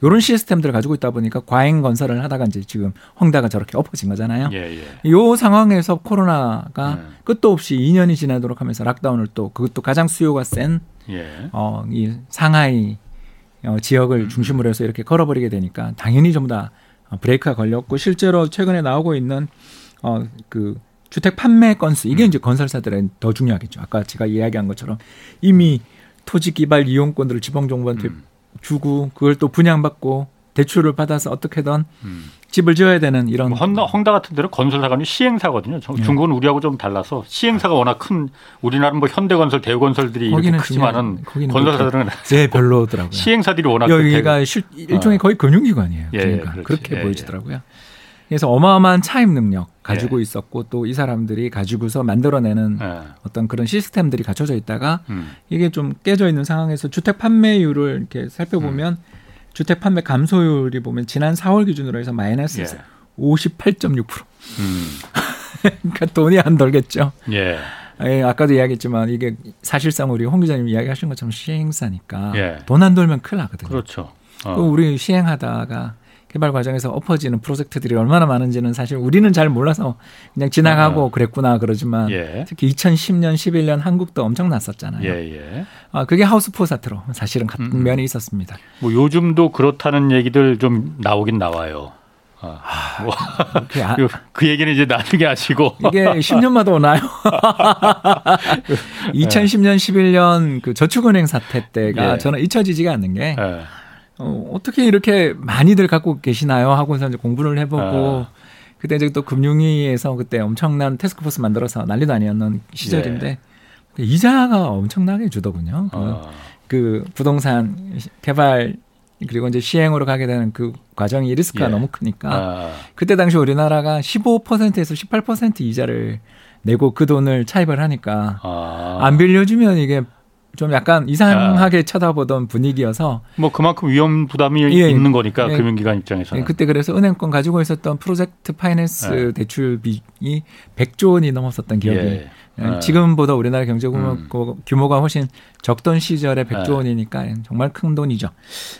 Speaker 2: 이런 시스템들을 가지고 있다 보니까 과잉 건설을 하다가 이제 지금 홍다가 저렇게 엎어진 거잖아요.
Speaker 1: 예, 예.
Speaker 2: 요 상황에서 코로나가
Speaker 1: 네.
Speaker 2: 끝도 없이 2년이 지나도록 하면서 락다운을 또 그것도 가장 수요가 센
Speaker 1: 예.
Speaker 2: 어, 이 상하이 어, 지역을
Speaker 1: 음.
Speaker 2: 중심으로 해서 이렇게 걸어버리게 되니까 당연히 전부 다 어, 브레이크가 걸렸고 실제로 최근에 나오고 있는 어, 그 주택 판매 건수 이게
Speaker 1: 음.
Speaker 2: 이제 건설사들은 더 중요하겠죠. 아까 제가 이야기한 것처럼 이미 토지 기반 이용권들을 지방 정부한테
Speaker 1: 음.
Speaker 2: 주고 그걸 또 분양받고 대출을 받아서 어떻게든
Speaker 1: 음.
Speaker 2: 집을 지어야 되는 이런
Speaker 1: 뭐 헝다, 헝다 같은 데는 건설사가 시행사거든요. 정-
Speaker 2: 네.
Speaker 1: 중국은 우리하고 좀 달라서 시행사가 워낙 큰 우리나라는 뭐 현대건설, 대우건설들이
Speaker 2: 거기는
Speaker 1: 크지만은
Speaker 2: 중요한-
Speaker 1: 건설사들은
Speaker 2: 네, 별로더라고요. *laughs*
Speaker 1: 시행사들이 워낙
Speaker 2: 여기가 실, 일종의
Speaker 1: 어.
Speaker 2: 거의 금융기관이에요.
Speaker 1: 예,
Speaker 2: 그러니까
Speaker 1: 그렇지.
Speaker 2: 그렇게
Speaker 1: 예,
Speaker 2: 보여지더라고요. 그래서 어마어마한 차입 능력 가지고
Speaker 1: 예.
Speaker 2: 있었고 또 이 사람들이 가지고서 만들어내는
Speaker 1: 예.
Speaker 2: 어떤 그런 시스템들이 갖춰져 있다가
Speaker 1: 음.
Speaker 2: 이게 좀 깨져 있는 상황에서 주택 판매율을 이렇게 살펴보면
Speaker 1: 음.
Speaker 2: 주택 판매 감소율이 보면 지난 4월 기준으로 해서 마이너스
Speaker 1: 예.
Speaker 2: 58.6%.
Speaker 1: 음. *laughs*
Speaker 2: 그러니까 돈이 안 돌겠죠.
Speaker 1: 예.
Speaker 2: 예, 아까도 이야기했지만 이게 사실상 우리 홍 기자님 이야기하신 것처럼 시행사니까
Speaker 1: 예.
Speaker 2: 돈안 돌면 큰일 나거든요.
Speaker 1: 그렇죠.
Speaker 2: 또
Speaker 1: 어.
Speaker 2: 우리 시행하다가 개발 과정에서 엎어지는 프로젝트들이 얼마나 많은지는 사실 우리는 잘 몰라서 그냥 지나가고
Speaker 1: 어.
Speaker 2: 그랬구나 그러지만
Speaker 1: 예.
Speaker 2: 특히 2010년, 11년 한국도 엄청 났었잖아요.
Speaker 1: 예, 예.
Speaker 2: 아, 그게 하우스포 사태로 사실은 같은
Speaker 1: 음.
Speaker 2: 면이 있었습니다.
Speaker 1: 뭐 요즘도 그렇다는 얘기들 좀 나오긴 나와요. 아, 뭐
Speaker 2: 그게 아- *laughs*
Speaker 1: 그- 그 얘기는 이제 나중에 하시고.
Speaker 2: 이게 10년마다 오나요? *laughs* 2010년, 11년 그 저축은행 사태 때가
Speaker 1: 예.
Speaker 2: 저는 잊혀지지가 않는 게
Speaker 1: 예.
Speaker 2: 어, 어떻게 이렇게 많이들 갖고 계시나요? 하고서 이제 공부를 해보고
Speaker 1: 아.
Speaker 2: 그때 이제 또 금융위에서 그때 엄청난 테스크포스 만들어서 난리도 아니었는 시절인데 그 이자가 엄청나게 주더군요. 그,
Speaker 1: 어.
Speaker 2: 그 부동산 개발 그리고 이제 시행으로 가게 되는 그 과정이 리스크가
Speaker 1: 예.
Speaker 2: 너무 크니까
Speaker 1: 아.
Speaker 2: 그때 당시 우리나라가 15%에서 18% 이자를 내고 그 돈을 차입을 하니까
Speaker 1: 아.
Speaker 2: 안 빌려주면 이게 좀 약간 이상하게 쳐다보던 분위기여서
Speaker 1: 뭐 그만큼 위험 부담이
Speaker 2: 예.
Speaker 1: 있는 거니까
Speaker 2: 예.
Speaker 1: 금융기관 입장에서는.
Speaker 2: 예, 그때 그래서 은행권 가지고 있었던 프로젝트 파이낸스
Speaker 1: 네.
Speaker 2: 대출비이 100조 원이 넘었었던 기억이
Speaker 1: 예.
Speaker 2: 예,
Speaker 1: 예.
Speaker 2: 지금보다 우리나라 경제 규모,
Speaker 1: 음.
Speaker 2: 규모가 훨씬 적던 시절에 100조
Speaker 1: 네.
Speaker 2: 원이니까 정말 큰 돈이죠.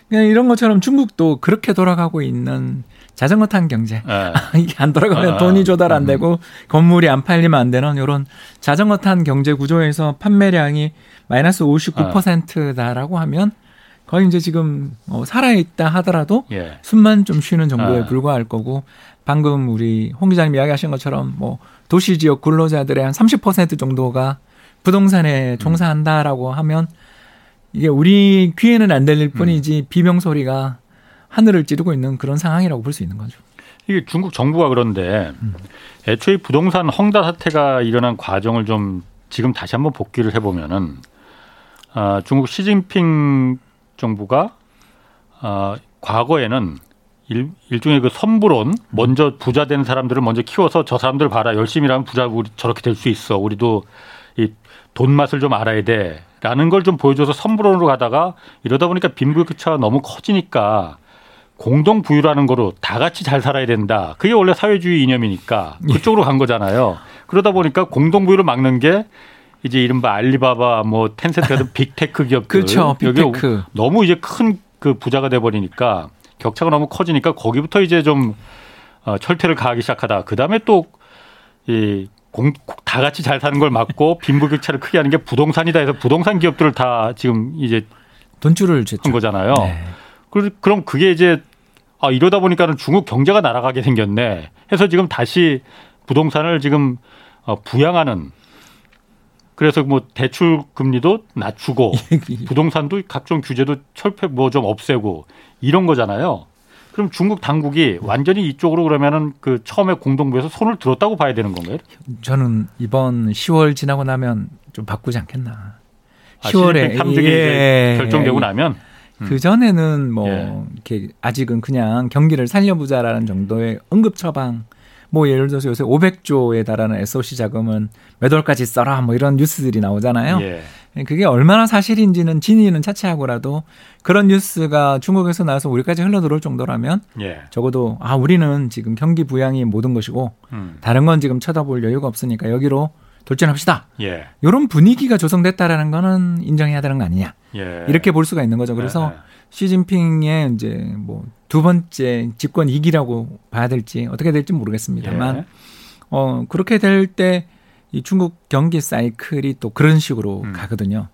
Speaker 2: 그냥 이런 것처럼 중국도 그렇게 돌아가고 있는 자전거 탄 경제.
Speaker 1: 예. *laughs*
Speaker 2: 이게 안 돌아가면
Speaker 1: 아,
Speaker 2: 돈이 조달 안
Speaker 1: 음.
Speaker 2: 되고 건물이 안 팔리면 안 되는 이런 자전거 탄 경제 구조에서 판매량이 마이너스 59%다라고 하면 거의 이제 지금 어, 살아있다 하더라도
Speaker 1: 예.
Speaker 2: 숨만 좀 쉬는 정도에
Speaker 1: 아.
Speaker 2: 불과할 거고 방금 우리 홍 기자님 이야기하신 것처럼 뭐 도시 지역 근로자들의 한 30% 정도가 부동산에
Speaker 1: 음.
Speaker 2: 종사한다라고 하면 이게 우리 귀에는 안 들릴 뿐이지 비명 소리가 하늘을 찌르고 있는 그런 상황이라고 볼 수 있는 거죠.
Speaker 1: 이게 중국 정부가 그런데 애초에 부동산 헝다 사태가 일어난 과정을 좀 지금 다시 한번 복귀를 해보면은 아, 중국 시진핑 정부가 아, 과거에는 일, 일종의 그 선불론 먼저 부자 된 사람들을 먼저 키워서 저 사람들 봐라 열심히 일하면 부자 우리 저렇게 될 수 있어 우리도 이 돈 맛을 좀 알아야 돼라는 걸 좀 보여줘서 선불론으로 가다가 이러다 보니까 빈부격차가 너무 커지니까 공동 부유라는 거로 다 같이 잘 살아야 된다. 그게 원래 사회주의 이념이니까 그쪽으로 간 거잖아요. 그러다 보니까 공동 부유를 막는 게 이제 이른바 알리바바 뭐 텐센트 같은 *laughs* big tech 기업들
Speaker 2: 그렇죠. big tech.
Speaker 1: 너무 이제 큰 그 부자가 돼 버리니까 격차가 너무 커지니까 거기부터 이제 좀 어, 철퇴를 가하기 시작하다. 그다음에 또이 공, 다 같이 잘 사는 걸 막고 *laughs* 빈부격차를 크게 하는 게 부동산이다 해서 부동산 기업들을 다 지금 이제
Speaker 2: 돈줄을.
Speaker 1: 한 거잖아요.
Speaker 2: 네.
Speaker 1: 그- 그럼 그게 이제 아 이러다 보니까는 중국 경제가 날아가게 생겼네. 해서 지금 다시 부동산을 지금 어, 부양하는 그래서 뭐 대출 금리도 낮추고 *laughs* 부동산도 각종 규제도 철폐 뭐 좀 없애고 이런 거잖아요. 그럼 중국 당국이 완전히 이쪽으로 그러면은 그 처음에 공동부에서 손을 들었다고 봐야 되는 건가요?
Speaker 2: 저는 이번 10월 지나고 나면 좀 바꾸지 않겠나.
Speaker 1: 아, 10월에 탐득이 예, 결정되고 나면
Speaker 2: 그 전에는 뭐 예. 이렇게 아직은 그냥 경기를 살려보자라는 정도의 응급 처방 뭐 예를 들어서 요새 500조에 달하는 SOC 자금은 몇 월까지 써라 뭐 이런 뉴스들이 나오잖아요. 예. 그게 얼마나 사실인지는 진위는 차치하고라도 그런 뉴스가 중국에서 나와서 우리까지 흘러 들어올 정도라면 예. 적어도 아 우리는 지금 경기 부양이 모든 것이고 음. 다른 건 지금 쳐다볼 여유가 없으니까 여기로 돌진합시다. 예. 이런 분위기가 조성됐다라는 거는 인정해야 되는 거 아니냐. 예. 이렇게 볼 수가 있는 거죠. 그래서 예. 시진핑의 이제 뭐 두 번째 집권 이기라고 봐야 될지 어떻게 될지 모르겠습니다만 예. 어 그렇게 될 때 이 중국 경기 사이클이 또 그런 식으로 음. 가거든요.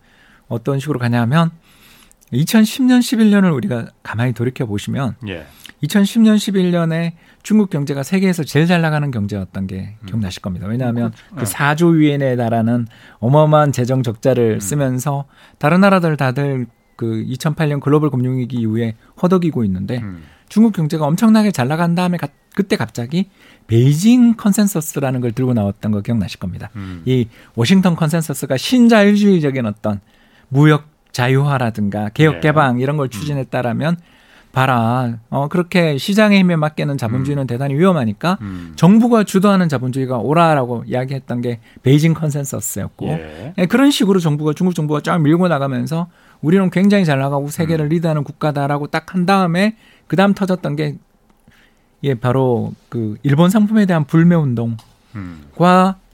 Speaker 2: 어떤 식으로 가냐면 2010년 11년을 우리가 가만히 돌이켜 보시면 예. 2010년 11년에 중국 경제가 세계에서 제일 잘 나가는 경제였던 게 음. 기억나실 겁니다. 왜냐하면 음, 그 4조 위엔에 달하는 어마어마한 재정 적자를 음. 쓰면서 다른 나라들 다들 그 2008년 글로벌 금융위기 이후에 허덕이고 있는데 음. 중국 경제가 엄청나게 잘 나간 다음에 가, 그때 갑자기 베이징 consensus라는 걸 들고 나왔던 거 기억나실 겁니다. 음. 이 워싱턴 consensus가 신자유주의적인 어떤 무역 자유화라든가 개혁 네. 개방 이런 걸 음. 추진했다라면 봐라. 어, 그렇게 시장의 힘에 맡기는 자본주의는 음. 대단히 위험하니까 음. 정부가 주도하는 자본주의가 오라라고 이야기했던 게 베이징 컨센서스였고 예. 예, 그런 식으로 정부가 중국 정부가 쫙 밀고 나가면서 우리는 굉장히 잘 나가고 세계를 음. 리드하는 국가다라고 딱 한 다음에 그 다음 터졌던 게 예, 바로 그 일본 상품에 대한 불매 운동과 음.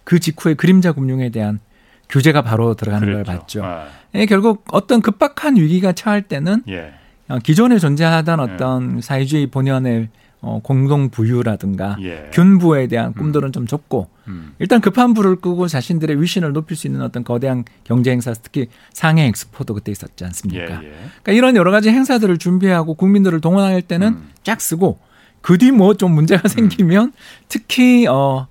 Speaker 2: 그 직후에 그림자 금융에 대한 규제가 바로 들어가는 그랬죠. 걸 봤죠. 아. 예, 결국 어떤 급박한 위기가 처할 때는 예. 어, 기존에 존재하던 예. 어떤 예. 사회주의 본연의 어, 공동 부유라든가 예. 균부에 대한 꿈들은 음. 좀 적고 음. 일단 급한 불을 끄고 자신들의 위신을 높일 수 있는 어떤 거대한 경제 행사 특히 상해 엑스포도 그때 있었지 않습니까? 예, 예. 그러니까 이런 여러 가지 행사들을 준비하고 국민들을 동원할 때는 음. 쫙 쓰고 그 뒤 뭐 좀 문제가 음. 생기면 특히 어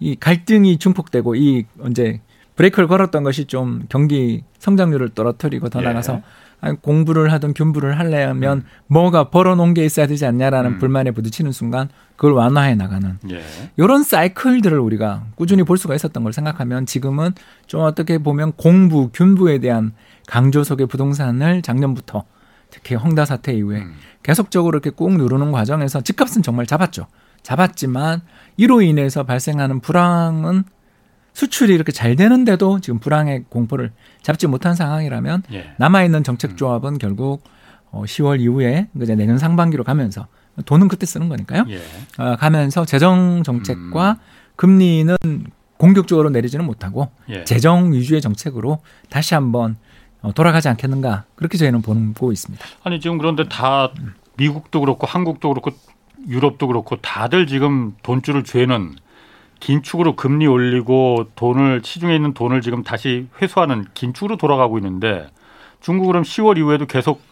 Speaker 2: 이 갈등이 증폭되고 이 이제 브레이크를 걸었던 것이 좀 경기 성장률을 떨어뜨리고 더 예. 나가서 공부를 하든 균부를 하려면 음. 뭐가 벌어놓은 게 있어야 되지 않냐라는 음. 불만에 부딪히는 순간 그걸 완화해 나가는 예. 이런 사이클들을 우리가 꾸준히 볼 수가 있었던 걸 생각하면 지금은 좀 어떻게 보면 공부 균부에 대한 강조 속의 부동산을 작년부터 특히 헝다 사태 이후에 음. 계속적으로 이렇게 꾹 누르는 과정에서 집값은 정말 잡았죠. 잡았지만 이로 인해서 발생하는 불황은 수출이 이렇게 잘 되는데도 지금 불황의 공포를 잡지 못한 상황이라면 예. 남아있는 정책 조합은 음. 결국 어 10월 이후에 이제 내년 상반기로 가면서 돈은 그때 쓰는 거니까요. 예. 어, 가면서 재정 정책과 음. 금리는 공격적으로 내리지는 못하고 예. 재정 위주의 정책으로 다시 한번 어, 돌아가지 않겠는가 그렇게 저희는 보고 있습니다.
Speaker 1: 아니 지금 그런데 다 미국도 그렇고 한국도 그렇고 유럽도 그렇고 다들 지금 돈줄을 죄는 긴축으로 금리 올리고 돈을 시중에 있는 돈을 지금 다시 회수하는 긴축으로 돌아가고 있는데 중국은 그럼 10월 이후에도 계속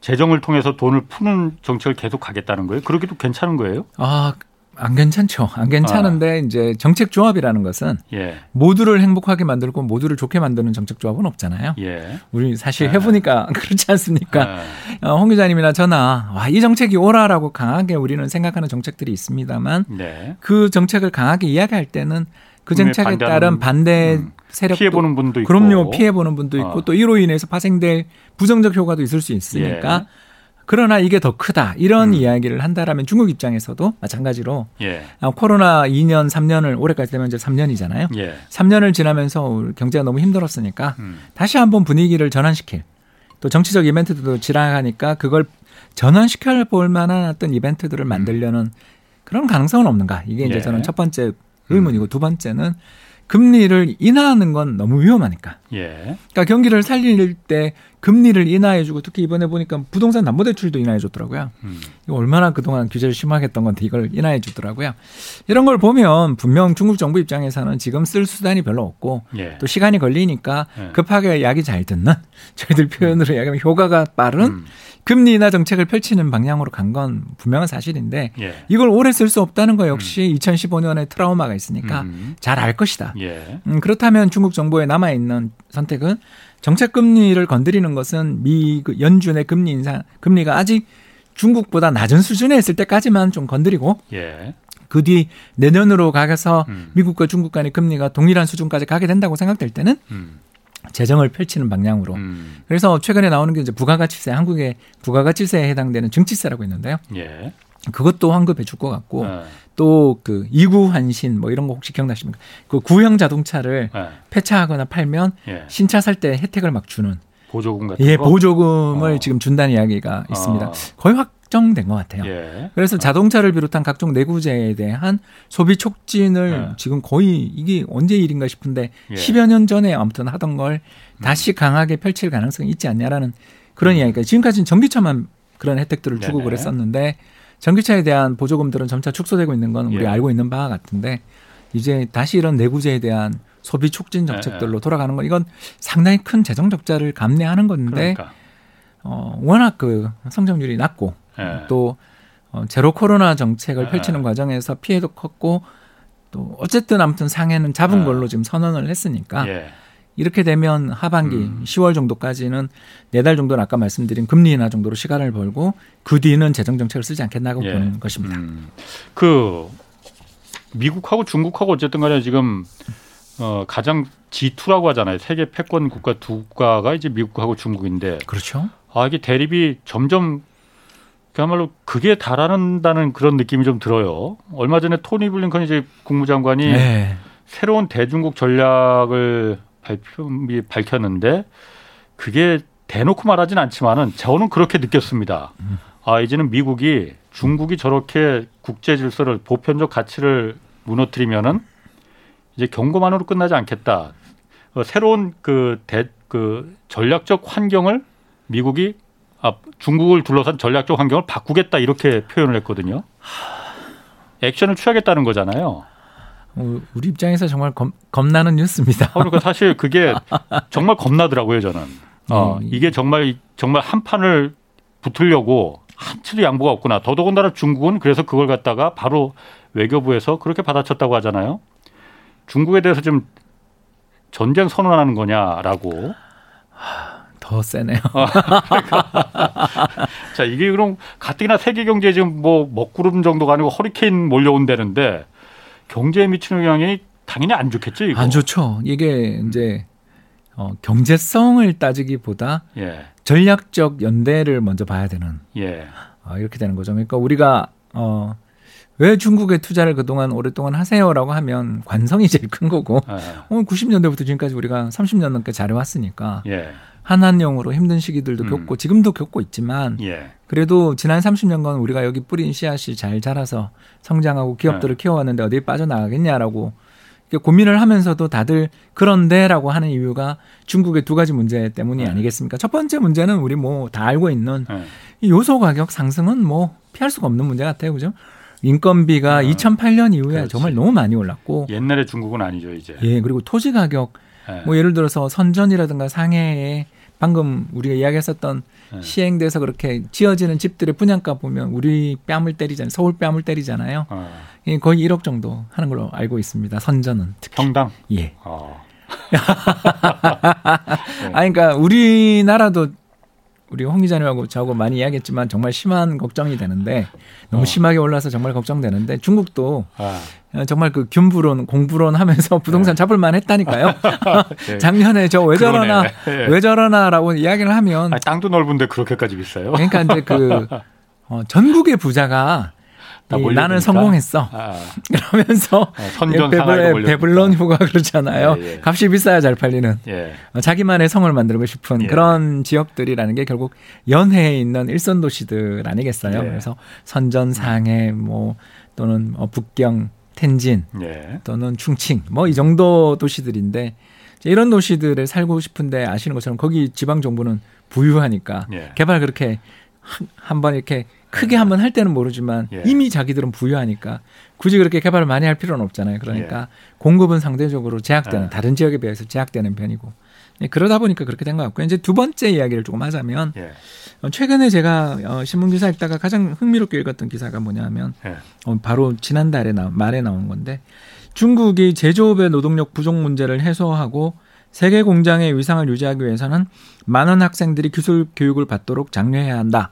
Speaker 1: 재정을 통해서 돈을 푸는 정책을 계속 가겠다는 거예요? 그렇게도 괜찮은 거예요?
Speaker 2: 아, 안 괜찮죠. 안 괜찮은데 아. 이제 정책 조합이라는 것은 예. 모두를 행복하게 만들고 모두를 좋게 만드는 정책 조합은 없잖아요. 예. 우리 사실 예. 해보니까 *laughs* 그렇지 않습니까? 예. 어, 홍 기자님이나 저나 와, 이 정책이 오라라고 강하게 우리는 생각하는 정책들이 있습니다만 네. 그 정책을 강하게 이야기할 때는 그 정책에 따른 반대 음. 세력도
Speaker 1: 피해 보는 분도 있고
Speaker 2: 그럼요 피해 보는 분도 있고 어. 또 이로 인해서 파생될 부정적 효과도 있을 수 있으니까 예. 그러나 이게 더 크다 이런 음. 이야기를 한다라면 중국 입장에서도 마찬가지로 예. 아, 코로나 2년 3년을 올해까지 되면 이제 3년이잖아요. 예. 3년을 지나면서 경제가 너무 힘들었으니까 음. 다시 한번 분위기를 전환시킬 또 정치적 이벤트도 지나가니까 그걸 전환시켜 볼 만한 어떤 이벤트들을 음. 만들려는 그런 가능성은 없는가 이게 이제 예. 저는 첫 번째 의문이고 음. 두 번째는 금리를 인하하는 건 너무 위험하니까. 예. 그러니까 경기를 살릴 때 금리를 인하해주고 특히 이번에 보니까 부동산 담보대출도 인하해줬더라고요. 음. 이거 얼마나 그동안 규제를 심하게 했던 건데 이걸 인하해주더라고요. 이런 걸 보면 분명 중국 정부 입장에서는 지금 쓸 수단이 별로 없고 예. 또 시간이 걸리니까 예. 급하게 약이 잘 듣는 저희들 표현으로 음. 얘기하면 효과가 빠른 음. 금리 인하 정책을 펼치는 방향으로 간 건 분명한 사실인데 예. 이걸 오래 쓸 수 없다는 거 역시 음. 2015년에 트라우마가 있으니까 음. 잘알 것이다. 예. 음, 그렇다면 중국 정부에 남아 있는 선택은 정책 금리를 건드리는 것은 미그 연준의 금리 인상 금리가 아직 중국보다 낮은 수준에 있을 때까지만 좀 건드리고
Speaker 1: 예.
Speaker 2: 그뒤 내년으로 가서
Speaker 1: 음.
Speaker 2: 미국과 중국 간의 금리가 동일한 수준까지 가게 된다고 생각될 때는
Speaker 1: 음.
Speaker 2: 재정을 펼치는 방향으로.
Speaker 1: 음.
Speaker 2: 그래서 최근에 나오는 게 이제 부가가치세, 한국의 부가가치세에 해당되는 증치세라고 있는데요.
Speaker 1: 예.
Speaker 2: 그것도 환급해 줄 것 같고
Speaker 1: 예.
Speaker 2: 또그 이구 환신 뭐 이런 거 혹시 기억나십니까? 그 구형 자동차를
Speaker 1: 예.
Speaker 2: 폐차하거나 팔면
Speaker 1: 예.
Speaker 2: 신차 살 때 혜택을 막 주는
Speaker 1: 보조금 같은
Speaker 2: 예
Speaker 1: 거.
Speaker 2: 보조금을
Speaker 1: 어.
Speaker 2: 지금 준다는 이야기가 있습니다.
Speaker 1: 어.
Speaker 2: 거의 확 정된 것 같아요.
Speaker 1: 예.
Speaker 2: 그래서 자동차를 비롯한 각종 내구재에 대한 소비 촉진을
Speaker 1: 예.
Speaker 2: 지금 거의 이게 언제 일인가 싶은데
Speaker 1: 예.
Speaker 2: 10여 년 전에 아무튼 하던 걸 다시 강하게 펼칠 가능성이 있지 않냐라는 그런 이야기가 지금까지는 전기차만 그런 혜택들을 주고
Speaker 1: 음. 네네.
Speaker 2: 그랬었는데 전기차에 대한 보조금들은 점차 축소되고 있는 건 우리
Speaker 1: 예.
Speaker 2: 알고 있는 바와 같은데 이제 다시 이런 내구재에 대한 소비 촉진 정책들로 돌아가는 건 이건 상당히 큰 재정 적자를 감내하는 건데
Speaker 1: 그러니까.
Speaker 2: 어, 워낙 그 성장률이 낮고
Speaker 1: 예.
Speaker 2: 또 어, 제로 코로나 정책을
Speaker 1: 예.
Speaker 2: 펼치는 과정에서 피해도 컸고 또 어쨌든 아무튼 상해는 잡은
Speaker 1: 예.
Speaker 2: 걸로 지금 선언을 했으니까
Speaker 1: 예.
Speaker 2: 이렇게 되면 하반기
Speaker 1: 음.
Speaker 2: 10월 정도까지는 네 달 정도는 아까 말씀드린 금리 인하 정도로 시간을 벌고 그 뒤는 재정 정책을 쓰지 않겠나고
Speaker 1: 예.
Speaker 2: 보는 것입니다.
Speaker 1: 음. 그 미국하고 중국하고 어쨌든 간에 지금 어 가장 G2라고 하잖아요. 세계 패권 국가 두 국가가 이제 미국하고 중국인데
Speaker 2: 그렇죠?
Speaker 1: 아 이게 대립이 점점 그야말로 극에 달하는다는 그런 느낌이 좀 들어요. 얼마 전에 토니 블링컨 이제 국무장관이
Speaker 2: 네.
Speaker 1: 새로운 대중국 전략을 발표 밝혔는데 그게 대놓고 말하진 않지만은 저는 그렇게 느꼈습니다. 아 이제는 미국이 중국이 저렇게 국제 질서를 보편적 가치를 무너뜨리면은 이제 경고만으로 끝나지 않겠다. 어, 새로운 그대그 전략적 환경을 미국이 아, 중국을 둘러싼 전략적 환경을 바꾸겠다 이렇게 표현을 했거든요. 액션을 취하겠다는 거잖아요.
Speaker 2: 어, 우리 입장에서 정말 겁, 겁나는 뉴스입니다.
Speaker 1: 어, 그러니까 사실 그게 *laughs* 정말 겁나더라고요, 저는. 어,
Speaker 2: 네.
Speaker 1: 이게 정말 정말 한 판을 붙으려고 한치도 양보가 없구나. 더더군다나 중국은 그래서 그걸 갖다가 바로 외교부에서 그렇게 받아쳤다고 하잖아요. 중국에 대해서 좀 전쟁 선언하는 거냐라고.
Speaker 2: 더 세네요.
Speaker 1: 자, 이게 그럼 가뜩이나 세계 경제에 지금 뭐 먹구름 정도가 아니고 허리케인 몰려온다는데 경제에 미치는 영향이 당연히 안 좋겠죠, 이거.
Speaker 2: 안 좋죠. 이게 이제 어, 경제성을 따지기보다
Speaker 1: 예.
Speaker 2: 전략적 연대를 먼저 봐야 되는
Speaker 1: 예.
Speaker 2: 어, 이렇게 되는 거죠. 그러니까 우리가 어, 왜 중국에 투자를 그동안 오랫동안 하세요라고 하면 관성이 제일 큰 거고
Speaker 1: 예.
Speaker 2: 어, 90년대부터 지금까지 우리가 30년 넘게 잘해왔으니까
Speaker 1: 예.
Speaker 2: 한한령으로 힘든 시기들도
Speaker 1: 음.
Speaker 2: 겪고 지금도 겪고 있지만
Speaker 1: 예.
Speaker 2: 그래도 지난 30년간 우리가 여기 뿌린 씨앗이 잘 자라서 성장하고 기업들을
Speaker 1: 네.
Speaker 2: 키워왔는데 어디에 빠져나가겠냐라고 고민을 하면서도 다들 그런데라고 하는 이유가 중국의 두 가지 문제 때문이
Speaker 1: 네.
Speaker 2: 아니겠습니까? 첫 번째 문제는 우리 뭐 다 알고 있는
Speaker 1: 예.
Speaker 2: 이 요소 가격 상승은 뭐 피할 수가 없는 문제 같아요. 그죠? 인건비가
Speaker 1: 어,
Speaker 2: 2008년 이후에
Speaker 1: 그렇지.
Speaker 2: 정말 너무 많이 올랐고
Speaker 1: 옛날에 중국은 아니죠, 이제.
Speaker 2: 예, 그리고 토지 가격
Speaker 1: 예.
Speaker 2: 뭐 예를 들어서 선전이라든가 상해에 방금 우리가 이야기했었던
Speaker 1: 예.
Speaker 2: 시행돼서 그렇게 지어지는 집들의 분양가 보면 우리 뺨을 때리잖아요. 서울 뺨을 때리잖아요.
Speaker 1: 어.
Speaker 2: 예, 거의 1억 정도 하는 걸로 알고 있습니다. 선전은 특히.
Speaker 1: 평당.
Speaker 2: 예.
Speaker 1: 어.
Speaker 2: 아 *laughs* 그러니까 우리나라도 우리 홍 기자님하고 저하고 많이 이야기했지만 정말 심한 걱정이 되는데 너무
Speaker 1: 어.
Speaker 2: 심하게 올라서 정말 걱정되는데 중국도
Speaker 1: 아.
Speaker 2: 정말 그 균부론 공부론 하면서 부동산 잡을만 했다니까요.
Speaker 1: 예. *laughs*
Speaker 2: 작년에 저 왜 저러나.
Speaker 1: 예.
Speaker 2: 왜 저러나라고 이야기를 하면
Speaker 1: 아니, 땅도 넓은데 그렇게까지 비싸요?
Speaker 2: 그러니까 이제 그 *laughs* 어, 전국의 부자가
Speaker 1: 다
Speaker 2: 이
Speaker 1: 몰려드니까?
Speaker 2: 나는 성공했어.
Speaker 1: 아, *laughs*
Speaker 2: 그러면서
Speaker 1: 어, 몰려.
Speaker 2: 배불런 휴가 그렇잖아요.
Speaker 1: 예, 예.
Speaker 2: 값이 비싸야 잘 팔리는
Speaker 1: 예.
Speaker 2: 어, 자기만의 성을 만들고 싶은
Speaker 1: 예.
Speaker 2: 그런 지역들이라는 게 결국 연해에 있는 일선 도시들 아니겠어요.
Speaker 1: 예.
Speaker 2: 그래서 선전, 상해, 뭐 또는 어, 북경, 텐진
Speaker 1: 예.
Speaker 2: 또는 충칭 뭐 이 정도 도시들인데 이런 도시들에 살고 싶은데 아시는 것처럼 거기 지방 정부는 부유하니까
Speaker 1: 예.
Speaker 2: 개발 그렇게 한 번 이렇게 크게 한번 할 때는 모르지만
Speaker 1: 예.
Speaker 2: 이미 자기들은 부유하니까 굳이 그렇게 개발을 많이 할 필요는 없잖아요. 그러니까 공급은 상대적으로 제약되는
Speaker 1: 예.
Speaker 2: 다른 지역에 비해서 제약되는 편이고 예, 그러다 보니까 그렇게 된 것 같고요. 이제 두 번째 이야기를 조금 하자면
Speaker 1: 예.
Speaker 2: 어, 최근에 제가 어, 신문 기사 읽다가 가장 흥미롭게 읽었던 기사가 뭐냐면
Speaker 1: 예.
Speaker 2: 어, 바로 지난달에 나, 말에 나온 건데 중국이 제조업의 노동력 부족 문제를 해소하고 세계 공장의 위상을 유지하기 위해서는 많은 학생들이 기술 교육을 받도록 장려해야 한다.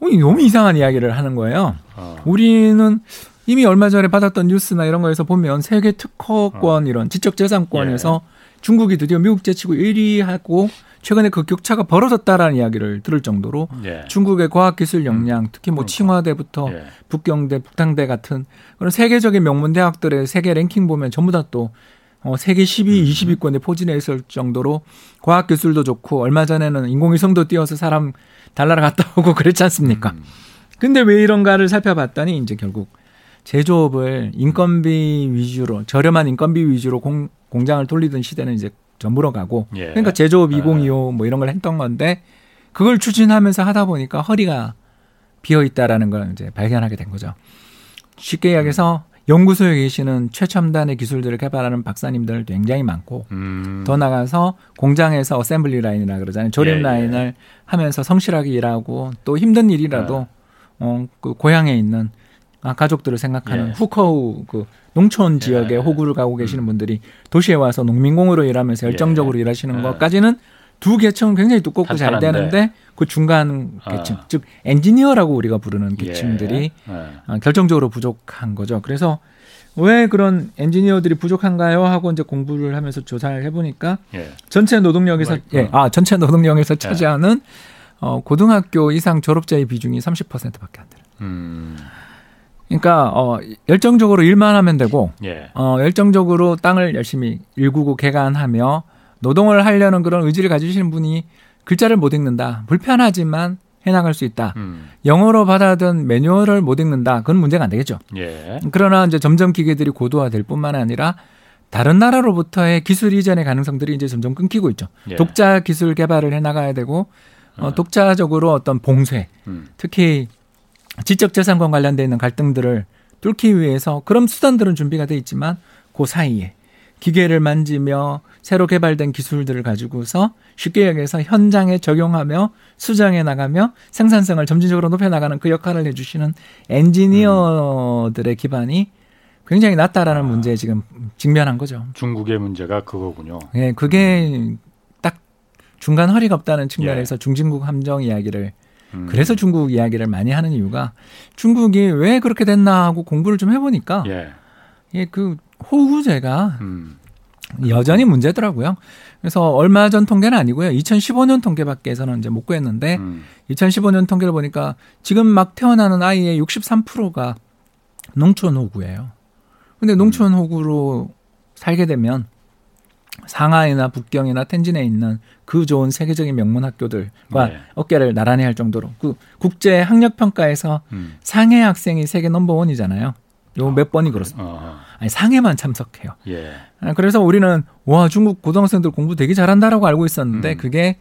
Speaker 2: 너무 이상한 이야기를 하는 거예요.
Speaker 1: 어.
Speaker 2: 우리는 이미 얼마 전에 받았던 뉴스나 이런 거에서 보면 세계 특허권
Speaker 1: 어.
Speaker 2: 이런 지적재산권에서
Speaker 1: 예.
Speaker 2: 중국이 드디어 미국 제치고 1위 하고 최근에 그 격차가 벌어졌다라는 이야기를 들을 정도로
Speaker 1: 예.
Speaker 2: 중국의 과학기술 역량, 특히 뭐
Speaker 1: 그러니까.
Speaker 2: 칭화대부터
Speaker 1: 예.
Speaker 2: 북경대, 북탕대 같은 그런 세계적인 명문 대학들의 세계 랭킹 보면 전부 다또 어, 세계 10위,
Speaker 1: 음.
Speaker 2: 20위권에 포진해 있을 정도로 과학기술도 좋고 얼마 전에는 인공위성도 띄워서 사람 달나라 갔다 *laughs* 오고 그랬지 않습니까?
Speaker 1: 음.
Speaker 2: 근데 왜 이런가를 살펴봤더니 이제 결국 제조업을 인건비 위주로 저렴한 인건비 위주로 공, 공장을 돌리던 시대는 이제 저물어 가고
Speaker 1: 예.
Speaker 2: 그러니까 제조업
Speaker 1: 아.
Speaker 2: 2025 뭐 이런 걸 했던 건데 그걸 추진하면서 하다 보니까 허리가 비어 있다라는 걸 이제 발견하게 된 거죠. 쉽게 이야기해서 연구소에 계시는 최첨단의 기술들을 개발하는 박사님들 굉장히 많고
Speaker 1: 음.
Speaker 2: 더 나가서 공장에서 assembly line이라 그러잖아요. 조립
Speaker 1: 예, 예.
Speaker 2: 라인을 하면서 성실하게 일하고 또 힘든 일이라도 어, 그 고향에 있는 아, 가족들을 생각하는
Speaker 1: 예.
Speaker 2: 후커우 그 농촌 지역에
Speaker 1: 예.
Speaker 2: 호구를 가고 계시는 분들이 도시에 와서 농민공으로 일하면서 열정적으로 일하시는
Speaker 1: 예.
Speaker 2: 것까지는 두 계층은 굉장히 두껍고 잘. 되는데 그 중간 계층
Speaker 1: 아.
Speaker 2: 즉 엔지니어라고 우리가 부르는 계층들이
Speaker 1: 예. 예.
Speaker 2: 아, 결정적으로 부족한 거죠. 그래서 왜 그런 엔지니어들이 부족한가요? 하고 이제 공부를 하면서 조사를 해보니까
Speaker 1: 예.
Speaker 2: 전체 노동력에서. 예, 아 전체 노동력에서 차지하는 어, 고등학교 이상 졸업자의 비중이 30%밖에 안 돼요.
Speaker 1: 음.
Speaker 2: 그러니까 어, 열정적으로 일만 하면 되고
Speaker 1: 예.
Speaker 2: 어, 열정적으로 땅을 열심히 일구고 개간하며 노동을 하려는 그런 의지를 가지시는 분이 글자를 못 읽는다. 불편하지만 해나갈 수 있다.
Speaker 1: 음.
Speaker 2: 영어로 받아든 매뉴얼을 못 읽는다. 그건 문제가 안 되겠죠.
Speaker 1: 예.
Speaker 2: 그러나 이제 점점 기계들이 고도화될 뿐만 아니라 다른 나라로부터의 기술 이전의 가능성들이 이제 점점 끊기고 있죠.
Speaker 1: 예.
Speaker 2: 독자 기술 개발을 해 나가야 되고 어, 독자적으로 어떤 봉쇄,
Speaker 1: 음.
Speaker 2: 특히 지적재산권 관련돼 있는 갈등들을 뚫기 위해서 그런 수단들은 준비가 돼 있지만 그 사이에 기계를 만지며 새로 개발된 기술들을 가지고서 쉽게 얘기해서 현장에 적용하며 수정해 나가며 생산성을 점진적으로 높여 나가는 그 역할을 해주시는 엔지니어들의 기반이 굉장히 낮다라는 문제에 지금 직면한 거죠.
Speaker 1: 중국의 문제가 그거군요.
Speaker 2: 예, 그게 딱 중간 허리가 없다는 측면에서 중진국 함정 이야기를
Speaker 1: 음.
Speaker 2: 그래서 중국 이야기를 많이 하는 이유가 중국이 왜 그렇게 됐나 하고 공부를 좀 해보니까
Speaker 1: 예.
Speaker 2: 예, 그 호구제가
Speaker 1: 음.
Speaker 2: 여전히 문제더라고요. 그래서 얼마 전 통계는 아니고요. 2015년 통계밖에 해서는 이제 못 구했는데
Speaker 1: 음.
Speaker 2: 2015년 통계를 보니까 지금 막 태어나는 아이의 63%가 농촌 호구예요. 근데 농촌 호구로 살게 되면 상하이나 북경이나 텐진에 있는 그 좋은 세계적인 명문 학교들과
Speaker 1: 네.
Speaker 2: 어깨를 나란히 할 정도로 그 국제 학력 평가에서
Speaker 1: 음.
Speaker 2: 상해 학생이 세계 넘버원이잖아요. 요 몇 번이 그렇습니다.
Speaker 1: 어.
Speaker 2: 아니 상해만 참석해요.
Speaker 1: 예.
Speaker 2: 아, 그래서 우리는 와 중국 고등학생들 공부 되게 잘한다라고 알고 있었는데
Speaker 1: 음.
Speaker 2: 그게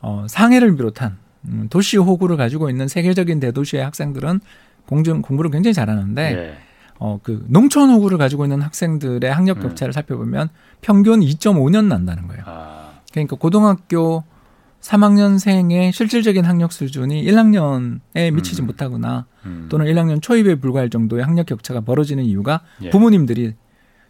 Speaker 2: 어, 상해를 비롯한 음, 도시 호구를 가지고 있는 세계적인 대도시의 학생들은 공중 공부를 굉장히 잘하는데
Speaker 1: 예.
Speaker 2: 어, 그 농촌 호구를 가지고 있는 학생들의 학력 격차를 살펴보면 평균 2.5년 난다는 거예요.
Speaker 1: 아.
Speaker 2: 그러니까 고등학교 3학년생의 실질적인 학력 수준이 1학년에 미치지
Speaker 1: 음.
Speaker 2: 못하거나
Speaker 1: 음.
Speaker 2: 또는 1학년 초입에 불과할 정도의 학력 격차가 벌어지는 이유가
Speaker 1: 예.
Speaker 2: 부모님들이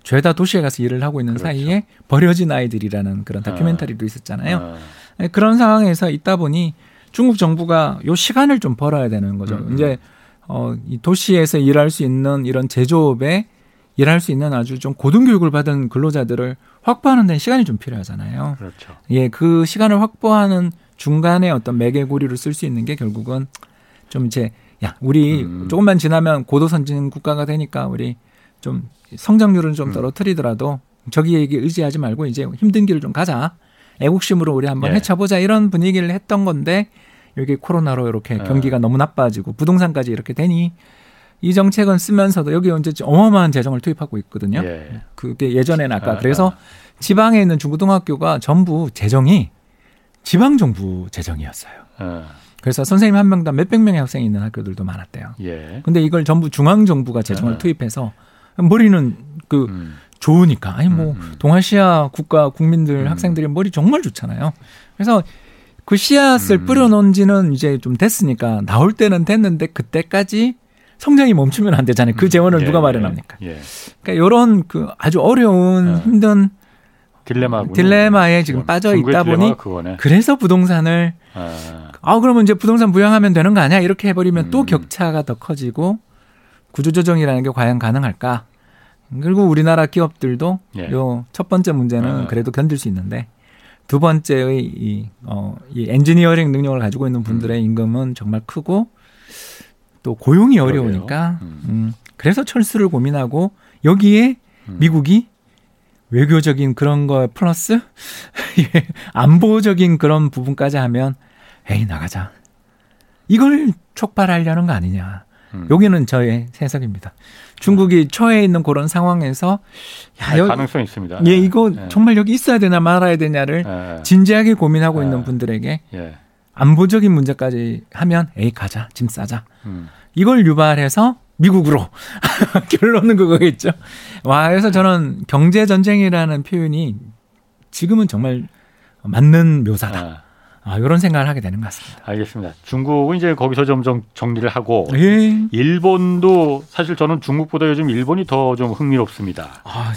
Speaker 2: 죄다 도시에 가서 일을 하고 있는
Speaker 1: 그렇죠.
Speaker 2: 사이에 버려진 아이들이라는 그런 다큐멘터리도 있었잖아요.
Speaker 1: 어.
Speaker 2: 네, 그런 상황에서 있다 보니 중국 정부가 요 시간을 좀 벌어야 되는 거죠.
Speaker 1: 음, 음.
Speaker 2: 이제 어, 이 도시에서 일할 수 있는 이런 제조업에 일할 수 있는 아주 좀 고등교육을 받은 근로자들을 확보하는 데는 시간이 좀 필요하잖아요.
Speaker 1: 그렇죠.
Speaker 2: 예, 그 시간을 확보하는 중간에 어떤 매개고리로 쓸수 있는 게 결국은 좀 이제 야, 우리
Speaker 1: 음.
Speaker 2: 조금만 지나면 고도 선진 국가가 되니까 우리 좀 성장률은 좀
Speaker 1: 음.
Speaker 2: 떨어뜨리더라도 저기에게 의지하지 말고 이제 힘든 길을 좀 가자. 애국심으로 우리 한번
Speaker 1: 예.
Speaker 2: 해쳐보자 이런 분위기를 했던 건데 여기 코로나로 이렇게
Speaker 1: 예.
Speaker 2: 경기가 너무 나빠지고 부동산까지 이렇게 되니 이 정책은 쓰면서도 여기 언제 어마어마한 재정을 투입하고 있거든요.
Speaker 1: 예.
Speaker 2: 그게 예전에는 아까
Speaker 1: 아,
Speaker 2: 그래서
Speaker 1: 아.
Speaker 2: 지방에 있는 중고등학교가 전부 재정이 지방 정부 재정이었어요.
Speaker 1: 어.
Speaker 2: 그래서 선생님 한 명당 몇백 명의 학생이 있는 학교들도 많았대요.
Speaker 1: 예.
Speaker 2: 근데 이걸 전부 중앙 정부가 재정을
Speaker 1: 아.
Speaker 2: 투입해서 머리는 그
Speaker 1: 음.
Speaker 2: 좋으니까 아니 뭐
Speaker 1: 음, 음.
Speaker 2: 동아시아 국가 국민들
Speaker 1: 음.
Speaker 2: 학생들이 머리 정말 좋잖아요. 그래서 그 씨앗을
Speaker 1: 음.
Speaker 2: 뿌려놓은 지는 이제 좀 됐으니까 나올 때는 됐는데 그때까지 성장이 멈추면 안 되잖아요. 그 재원을
Speaker 1: 예,
Speaker 2: 누가
Speaker 1: 예.
Speaker 2: 마련합니까?
Speaker 1: 예.
Speaker 2: 그러니까 이런 그 아주 어려운
Speaker 1: 어.
Speaker 2: 힘든
Speaker 1: 딜레마군요.
Speaker 2: 딜레마에 지금 빠져 있다 보니
Speaker 1: 그거네.
Speaker 2: 그래서 부동산을
Speaker 1: 아.
Speaker 2: 아 그러면 이제 부동산 부양하면 되는 거 아니야? 이렇게 해버리면
Speaker 1: 음.
Speaker 2: 또 격차가 더 커지고 구조조정이라는 게 과연 가능할까? 그리고 우리나라 기업들도
Speaker 1: 예.
Speaker 2: 요첫 번째 문제는
Speaker 1: 어.
Speaker 2: 그래도 견딜 수 있는데 두 번째의 이, 어, 이 엔지니어링 능력을 가지고 있는 분들의 임금은 정말 크고 또 고용이. 어려우니까
Speaker 1: 음.
Speaker 2: 음, 그래서 철수를 고민하고 여기에
Speaker 1: 음.
Speaker 2: 미국이 외교적인 그런 거 플러스 *laughs* 예, 안보적인 그런 부분까지 하면 에이 나가자. 이걸 촉발하려는 거 아니냐.
Speaker 1: 음.
Speaker 2: 여기는 저의 해석입니다. 중국이 처해 있는 그런 상황에서 야,
Speaker 1: 아,
Speaker 2: 여,
Speaker 1: 가능성이 있습니다.
Speaker 2: 예, 이거
Speaker 1: 예.
Speaker 2: 정말 여기 있어야 되나 말아야 되냐를
Speaker 1: 예.
Speaker 2: 진지하게 고민하고
Speaker 1: 예.
Speaker 2: 있는 분들에게
Speaker 1: 예.
Speaker 2: 안보적인 문제까지 하면 에이 가자 짐 싸자
Speaker 1: 음.
Speaker 2: 이걸 유발해서 미국으로 *laughs* 결론은 그거겠죠. 와 그래서 저는 경제 전쟁이라는 표현이 지금은 정말 맞는 묘사다.
Speaker 1: 아,
Speaker 2: 아, 이런 생각을 하게 되는 것 같습니다.
Speaker 1: 알겠습니다. 중국은 이제 거기서 점점 정리를 하고
Speaker 2: 예.
Speaker 1: 일본도 사실 저는 중국보다 요즘 일본이 더 좀 흥미롭습니다.
Speaker 2: 아,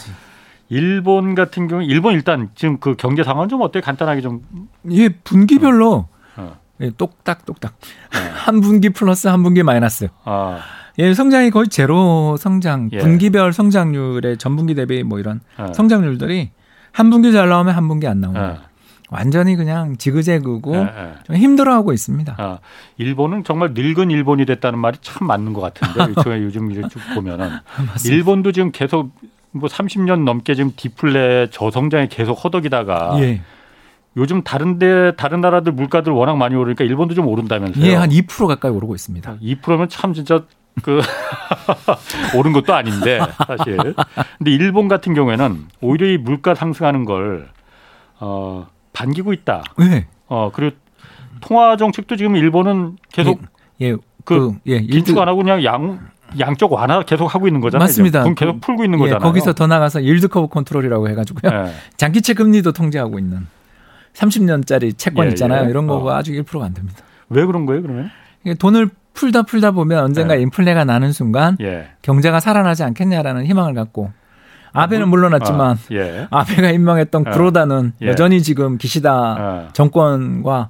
Speaker 1: 일본 같은 경우 일본 일단 지금 그 경제 상황 좀 어때? 간단하게 좀
Speaker 2: 예, 분기별로
Speaker 1: 어.
Speaker 2: 예, 똑딱 똑딱
Speaker 1: 네. *laughs*
Speaker 2: 한 분기 플러스 한 분기 마이너스.
Speaker 1: 아,
Speaker 2: 예, 성장이 거의 제로 성장,
Speaker 1: 예.
Speaker 2: 분기별 성장률의 전분기 대비 뭐 이런
Speaker 1: 어.
Speaker 2: 성장률들이 한 분기 잘 나오면 한 분기 안 나오는.
Speaker 1: 어.
Speaker 2: 완전히 그냥 지그재그고
Speaker 1: 예, 예.
Speaker 2: 좀 힘들어하고 있습니다.
Speaker 1: 아, 일본은 정말 늙은 일본이 됐다는 말이 참 맞는 것 같은데 *laughs* 요즘 쭉 보면은. 일본도 지금 계속 뭐 30년 넘게 지금 디플레 저성장에 계속 허덕이다가
Speaker 2: 예.
Speaker 1: 요즘 다른데 다른 나라들 물가들 워낙 많이 오르니까 일본도 좀 오른다면서요?
Speaker 2: 예, 한 2% 가까이 오르고 있습니다.
Speaker 1: 2%면 참 진짜 그 *laughs* 오른 것도 아닌데 사실. 근데 일본 같은 경우에는 오히려 이 물가 상승하는 걸 어, 반기고 있다.
Speaker 2: 예.
Speaker 1: 어 그리고 통화 정책도 지금 일본은 계속
Speaker 2: 예.
Speaker 1: 그
Speaker 2: 그, 예,
Speaker 1: 긴축 안 하고 그냥 양 양쪽 완화 계속 하고 있는 거잖아요.
Speaker 2: 맞습니다.
Speaker 1: 돈 계속 풀고 있는
Speaker 2: 예,
Speaker 1: 거잖아요.
Speaker 2: 거기서 더 나가서 yield curve control이라고 해가지고요.
Speaker 1: 예.
Speaker 2: 장기채 금리도 통제하고 있는 30년짜리 채권
Speaker 1: 예,
Speaker 2: 있잖아요.
Speaker 1: 예.
Speaker 2: 이런 거가
Speaker 1: 어.
Speaker 2: 아직 1%가 안 됩니다.
Speaker 1: 왜 그런 거예요, 그러면?
Speaker 2: 이게 돈을 풀다 풀다 보면 언젠가
Speaker 1: 예.
Speaker 2: 인플레가 나는 순간
Speaker 1: 예.
Speaker 2: 경제가 살아나지 않겠냐라는 희망을 갖고 아베는 물러났지만
Speaker 1: 아, 예.
Speaker 2: 아베가 임명했던
Speaker 1: 예.
Speaker 2: 구로다는
Speaker 1: 예.
Speaker 2: 여전히 지금 기시다
Speaker 1: 아,
Speaker 2: 정권과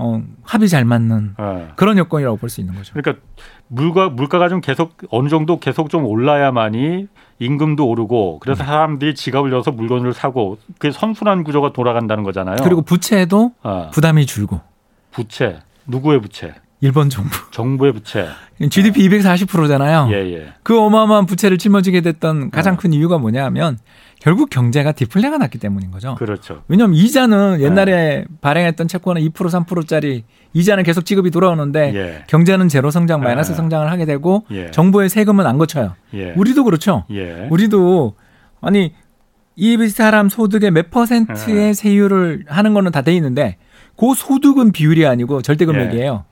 Speaker 2: 어, 합이 잘 맞는
Speaker 1: 아.
Speaker 2: 그런 여건이라고 볼 수 있는 거죠.
Speaker 1: 그러니까 물가 물가가 좀 계속 어느 정도 계속 좀 올라야만이 임금도 오르고
Speaker 2: 음.
Speaker 1: 그래서 사람들이 지갑을 열어서 물건을 사고 그 선순환 구조가 돌아간다는 거잖아요.
Speaker 2: 그리고 부채도
Speaker 1: 아,
Speaker 2: 부담이 줄고
Speaker 1: 부채 누구의 부채?
Speaker 2: 일본 정부
Speaker 1: 정부의 부채.
Speaker 2: GDP 240%잖아요.
Speaker 1: 예, 예.
Speaker 2: 그 어마어마한 부채를 짊어지게 됐던 가장
Speaker 1: 어.
Speaker 2: 큰 이유가 뭐냐면 결국 경제가 디플레가 났기 때문인 거죠.
Speaker 1: 그렇죠.
Speaker 2: 왜냐하면 이자는 옛날에 발행했던 채권은 2% 3%짜리 이자는 계속 지급이 돌아오는데
Speaker 1: 예.
Speaker 2: 경제는 제로 성장 마이너스
Speaker 1: 아.
Speaker 2: 성장을 하게 되고
Speaker 1: 예.
Speaker 2: 정부의 세금은 안 거쳐요.
Speaker 1: 예.
Speaker 2: 우리도 그렇죠.
Speaker 1: 예.
Speaker 2: 우리도 아니 이 사람 소득의 몇 퍼센트의
Speaker 1: 예.
Speaker 2: 세율을 하는 거는 다 돼 있는데 그 소득은 비율이 아니고 절대 금액이에요.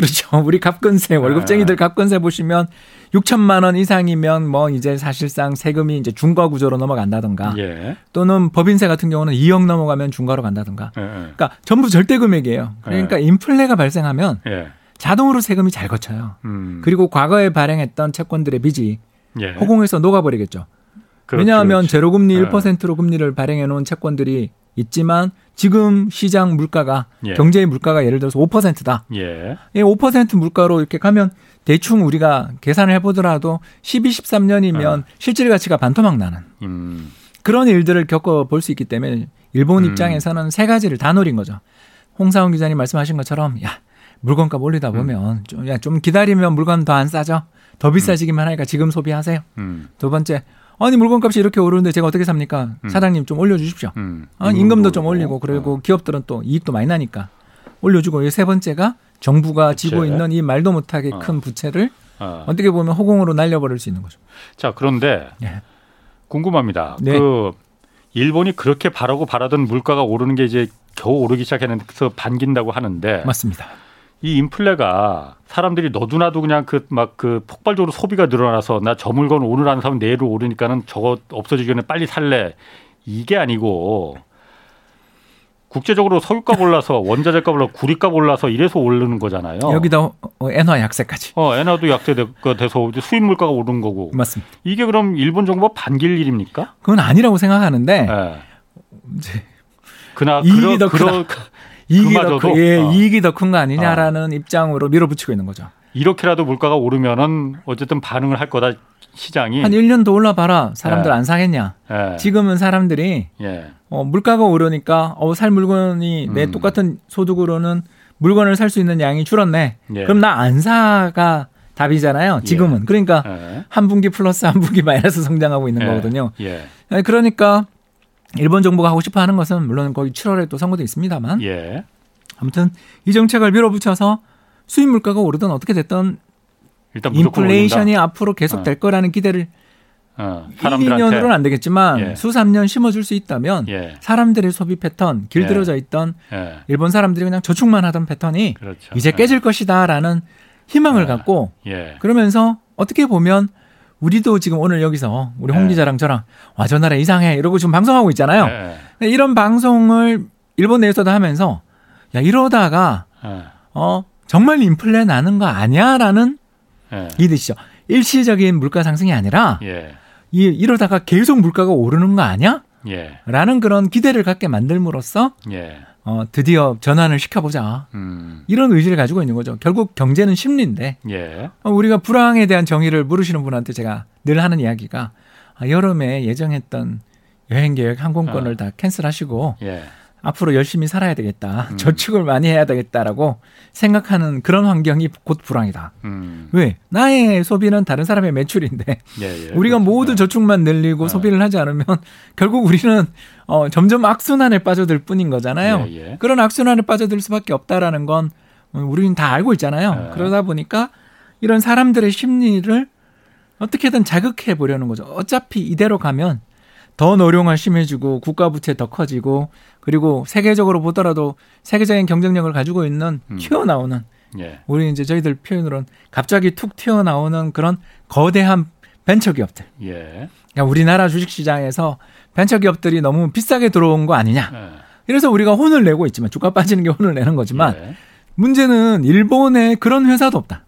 Speaker 1: 예.
Speaker 2: 그렇죠. *laughs* 우리 갑근세 월급쟁이들 갑근세 보시면 6천만 원 이상이면 뭐 이제 사실상 세금이 이제 중과 구조로 넘어간다든가
Speaker 1: 예.
Speaker 2: 또는 법인세 같은 경우는 2억 넘어가면 중과로 간다든가.
Speaker 1: 예.
Speaker 2: 그러니까 전부 절대 금액이에요. 그러니까
Speaker 1: 네.
Speaker 2: 인플레가 발생하면
Speaker 1: 예.
Speaker 2: 자동으로 세금이 잘 거쳐요.
Speaker 1: 음.
Speaker 2: 그리고 과거에 발행했던 채권들의 빚이
Speaker 1: 예.
Speaker 2: 허공에서 녹아버리겠죠.
Speaker 1: 그렇죠,
Speaker 2: 왜냐하면
Speaker 1: 그렇죠.
Speaker 2: 제로금리
Speaker 1: 네.
Speaker 2: 1%로 금리를 발행해 놓은 채권들이 있지만 지금 시장 물가가
Speaker 1: 예.
Speaker 2: 경제의 물가가 예를 들어서 5%다.
Speaker 1: 예.
Speaker 2: 이 5% 물가로 이렇게 가면 대충 우리가 계산을 해보더라도 12, 13년이면 실질 가치가 반토막 나는
Speaker 1: 음.
Speaker 2: 그런 일들을 겪어 볼 수 있기 때문에 일본
Speaker 1: 음.
Speaker 2: 입장에서는 세 가지를 다 노린 거죠. 홍사원 기자님 말씀하신 것처럼 야 물건값 올리다 보면 좀, 야, 좀 기다리면 물건 더 안 싸죠. 더 비싸지기만 하니까 지금 소비하세요.
Speaker 1: 음.
Speaker 2: 두 번째 아니 물건값이 이렇게 오르는데 제가 어떻게 삽니까?
Speaker 1: 음.
Speaker 2: 사장님 좀 올려주십시오.
Speaker 1: 음.
Speaker 2: 아, 임금도 좀
Speaker 1: 오르고.
Speaker 2: 올리고 그리고
Speaker 1: 어.
Speaker 2: 기업들은 또 이익도 많이 나니까 올려주고 이세 번째가 정부가 지고
Speaker 1: 부채.
Speaker 2: 있는 이 말도 못하게
Speaker 1: 어.
Speaker 2: 큰 부채를
Speaker 1: 어.
Speaker 2: 어떻게 보면 허공으로 날려버릴 수 있는 거죠.
Speaker 1: 자 그런데
Speaker 2: 예.
Speaker 1: 궁금합니다.
Speaker 2: 네.
Speaker 1: 그 일본이 그렇게 바라고 바라던 물가가 오르는 게 이제 겨우 오르기 시작했는데 반긴다고 하는데
Speaker 2: 맞습니다.
Speaker 1: 이 인플레가 사람들이 너도나도 그냥 그막그 폭발적으로 소비가 늘어나서 나 저 물건 오늘 안 사면 내일 오르니까는 저거 없어지기 전에 빨리 살래 이게 아니고 국제적으로 석유값 올라서 *laughs* 원자재값 올라서 구리값 올라서 이래서 오르는 거잖아요.
Speaker 2: 여기다 어, 어, 엔화 약세까지.
Speaker 1: 어 엔화도 약세가 돼서 수입 물가가 오른 거고
Speaker 2: 맞습니다.
Speaker 1: 이게 그럼 일본 정부가 반길 일입니까?
Speaker 2: 그건 아니라고 생각하는데
Speaker 1: 예.
Speaker 2: 이제
Speaker 1: 그나 그러. 그러,
Speaker 2: 이익이 더, 크, 예, 어. 이익이 더 큰 거 아니냐라는 어. 입장으로 밀어붙이고 있는 거죠.
Speaker 1: 이렇게라도 물가가 오르면은 어쨌든 반응을 할 거다 시장이
Speaker 2: 한 1년 더 올라봐라 사람들 예. 안 사겠냐 예. 지금은 사람들이 예. 어, 물가가 오르니까 어, 살 물건이 음. 내 똑같은 소득으로는 물건을 살 수 있는 양이 줄었네 예. 그럼 나 안 사가 답이잖아요 지금은 예. 그러니까 예. 한 분기 플러스 한 분기 마이너스 성장하고 있는 거거든요 그러니까 일본 정부가 하고 싶어 하는 것은 물론 거기 7월에 또 선거도 있습니다만 아무튼 이 정책을 밀어붙여서 수입 물가가 오르든 어떻게 됐든 일단 인플레이션이 오른다. 앞으로 계속 될 어. 거라는 기대를 어, 1, 2년으로는 안 되겠지만 예. 수 3년 심어줄 수 있다면 예. 사람들의 소비 패턴 길들여져 예. 있던 예. 일본 사람들이 그냥 저축만 하던 패턴이 그렇죠. 이제 깨질 예. 것이다라는 희망을 예. 갖고 그러면서 어떻게 보면 우리도 지금 오늘 여기서 우리 홍 기자랑 저랑 와 저 나라 이상해 이러고 지금 방송하고 있잖아요. 이런 방송을 일본 내에서도 하면서 야 이러다가 어 정말 인플레 나는 거 아니야라는 예. 이해되시죠? 일시적인 물가 상승이 아니라 예. 이, 이러다가 계속 물가가 오르는 거 아니야? 예. 라는 그런 기대를 갖게 만들므로써 예. 어, 드디어 전환을 시켜보자. 음. 이런 의지를 가지고 있는 거죠. 결국 경제는 심리인데 예. 어, 우리가 불황에 대한 정의를 물으시는 분한테 제가 늘 하는 이야기가 아, 여름에 예정했던 여행 계획 항공권을 어. 다 캔슬하시고 예. 앞으로 열심히 살아야 되겠다. 음. 저축을 많이 해야 되겠다라고 생각하는 그런 환경이 곧 불황이다. 음. 왜? 나의 소비는 다른 사람의 매출인데 예, 예, 우리가 그렇습니다. 모두 저축만 늘리고 예. 소비를 하지 않으면 결국 우리는 어, 점점 악순환에 빠져들 뿐인 거잖아요. 예, 예. 그런 악순환에 빠져들 수밖에 없다라는 건 우리는 다 알고 있잖아요. 예. 그러다 보니까 이런 사람들의 심리를 어떻게든 자극해 보려는 거죠. 어차피 이대로 가면 더 노령화 심해지고 국가 부채 더 커지고 그리고 세계적으로 보더라도 세계적인 경쟁력을 가지고 있는 음. 튀어나오는 예. 우리 이제 저희들 표현으로는 갑자기 툭 튀어나오는 그런 거대한 벤처 기업들. 예. 그러니까 우리나라 주식 시장에서 벤처 기업들이 너무 비싸게 들어온 거 아니냐. 예. 그래서 우리가 혼을 내고 있지만 주가 빠지는 게 혼을 내는 거지만 예. 문제는 일본에 그런 회사도 없다.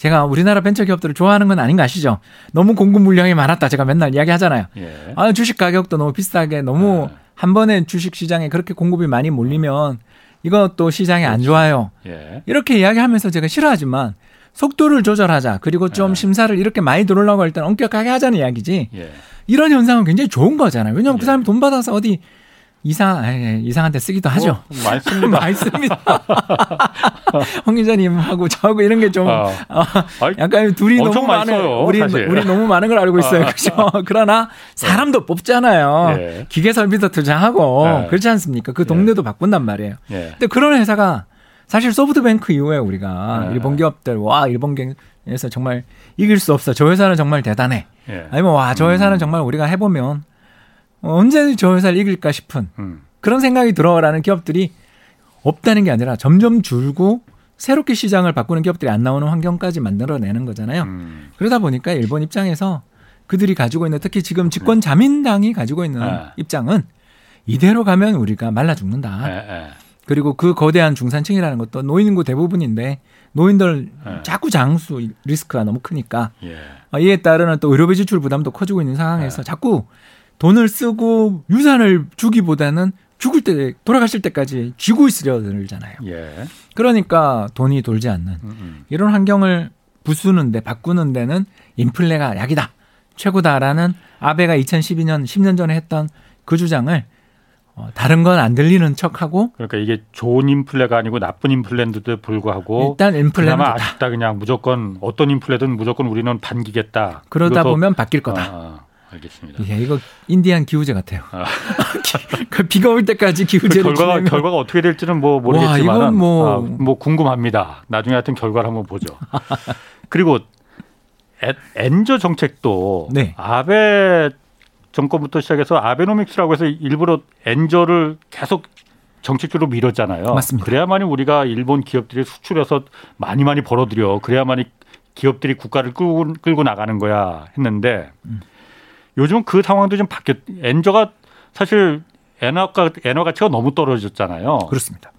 Speaker 2: 음. 제가 우리나라 벤처 기업들을 좋아하는 건 아닌 거 아시죠? 너무 공급 물량이 많았다. 제가 맨날 이야기 하잖아요. 예. 아, 주식 가격도 너무 비싸게 너무 예. 한 번에 주식 시장에 그렇게 공급이 많이 몰리면 이것도 시장이 안 좋아요. 예. 이렇게 이야기하면서 제가 싫어하지만 속도를 조절하자. 그리고 좀 예. 심사를 이렇게 많이 들어오려고 할 때는 엄격하게 하자는 이야기지. 예. 이런 현상은 굉장히 좋은 거잖아요. 왜냐하면 그 예. 사람이 돈 받아서 어디 이상 에이, 이상한 데 쓰기도 하죠.
Speaker 1: 어, 많습니다. *laughs*
Speaker 2: 많습니다. *laughs* 홍 기자님하고 저하고 이런 게좀 어. 어, 약간 둘이 너무 많은 우리 사실. 우리 너무 많은 걸 알고 있어요. 그렇죠. *laughs* 그러나 사람도 네. 뽑잖아요. 네. 기계 설비도 투자하고 네. 그렇지 않습니까? 그 동네도 바꾼단 말이에요. 근데 그런 회사가 사실 소프트뱅크 이후에 우리가 일본 기업들 와 일본 에서 정말 이길 수 없어. 저 회사는 정말 대단해. 아니면 와 저 회사는 음. 정말 우리가 해보면 언제 저 회사를 이길까 싶은 음. 그런 생각이 들어라는 기업들이 없다는 게 아니라 점점 줄고 새롭게 시장을 바꾸는 기업들이 안 나오는 환경까지 만들어내는 거잖아요. 음. 그러다 보니까 일본 입장에서 그들이 가지고 있는 특히 지금 집권 자민당이 가지고 있는 네. 입장은 이대로 가면 우리가 말라 죽는다. 네, 네. 그리고 그 거대한 중산층이라는 것도 노인 인구 대부분인데 노인들 네. 자꾸 장수 리스크가 너무 크니까 예. 어, 이에 따르는 또 의료비 지출 부담도 커지고 있는 상황에서 네. 자꾸 돈을 쓰고 유산을 주기보다는 죽을 때 돌아가실 때까지 쥐고 있으려 들잖아요. 예. 그러니까 돈이 돌지 않는 음음. 음. 이런 환경을 부수는데 바꾸는 데는 인플레가 약이다. 최고다라는 아베가 2012년 10년 전에 했던 그 주장을 어, 다른 건 안 들리는 척하고
Speaker 1: 그러니까 이게 좋은 인플레가 아니고 나쁜 인플레인데도 불구하고
Speaker 2: 일단 인플레는
Speaker 1: 그나마 아쉽다 그냥 무조건 어떤 인플레든 무조건 우리는 반기겠다.
Speaker 2: 그러다 보면 바뀔 거다.
Speaker 1: 아, 알겠습니다.
Speaker 2: 예, 이거 인디안 기후제 같아요. 아. *laughs* 그 비가 올 때까지 기후제를
Speaker 1: 그 결과가 결과가 어떻게 될지는 뭐 모르겠지만 뭐... 아, 뭐 궁금합니다. 나중에 하여튼 결과를 한번 보죠. *laughs* 그리고 엔저 정책도 네. 아베 정권부터 시작해서 아베노믹스라고 해서 일부러 엔저를 계속 정책적으로 밀었잖아요.
Speaker 2: 맞습니다.
Speaker 1: 그래야만이 우리가 일본 기업들이 수출해서 많이 많이 벌어들여. 그래야만이 기업들이 국가를 끌고, 끌고 나가는 거야 했는데 음. 요즘 그 상황도 좀 바뀌었. 엔저가 사실 엔화가 엔화 가치가 너무 떨어졌잖아요.
Speaker 2: 그렇습니다.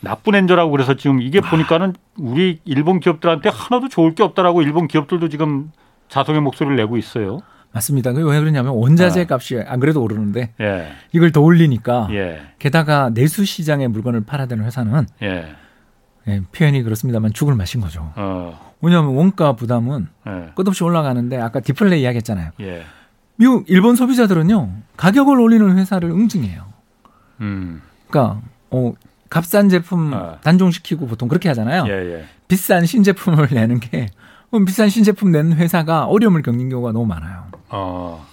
Speaker 1: 나쁜 엔저라고 그래서 지금 이게 아. 보니까는 우리 일본 기업들한테 하나도 좋을 게 없다라고 일본 기업들도 지금 자성의 목소리를 내고 있어요.
Speaker 2: 맞습니다. 왜 그러냐면 원자재 값이 안 그래도 오르는데
Speaker 1: 예.
Speaker 2: 이걸 더 올리니까
Speaker 1: 예.
Speaker 2: 게다가 내수 시장에 물건을 팔아야 되는 회사는
Speaker 1: 예.
Speaker 2: 예, 표현이 그렇습니다만 죽을 맛인 거죠.
Speaker 1: 어.
Speaker 2: 왜냐하면 원가 부담은
Speaker 1: 예.
Speaker 2: 끝없이 올라가는데 아까 디플레이 이야기했잖아요.
Speaker 1: 예.
Speaker 2: 미국 일본 소비자들은요 가격을 올리는 회사를 응징해요.
Speaker 1: 음.
Speaker 2: 그러니까 어, 값싼 제품
Speaker 1: 어.
Speaker 2: 단종시키고 보통 그렇게 하잖아요.
Speaker 1: 예, 예.
Speaker 2: 비싼 신제품을 *laughs* 내는 게 비싼 신제품 내는 회사가 어려움을 겪는 경우가 너무 많아요.
Speaker 1: 어.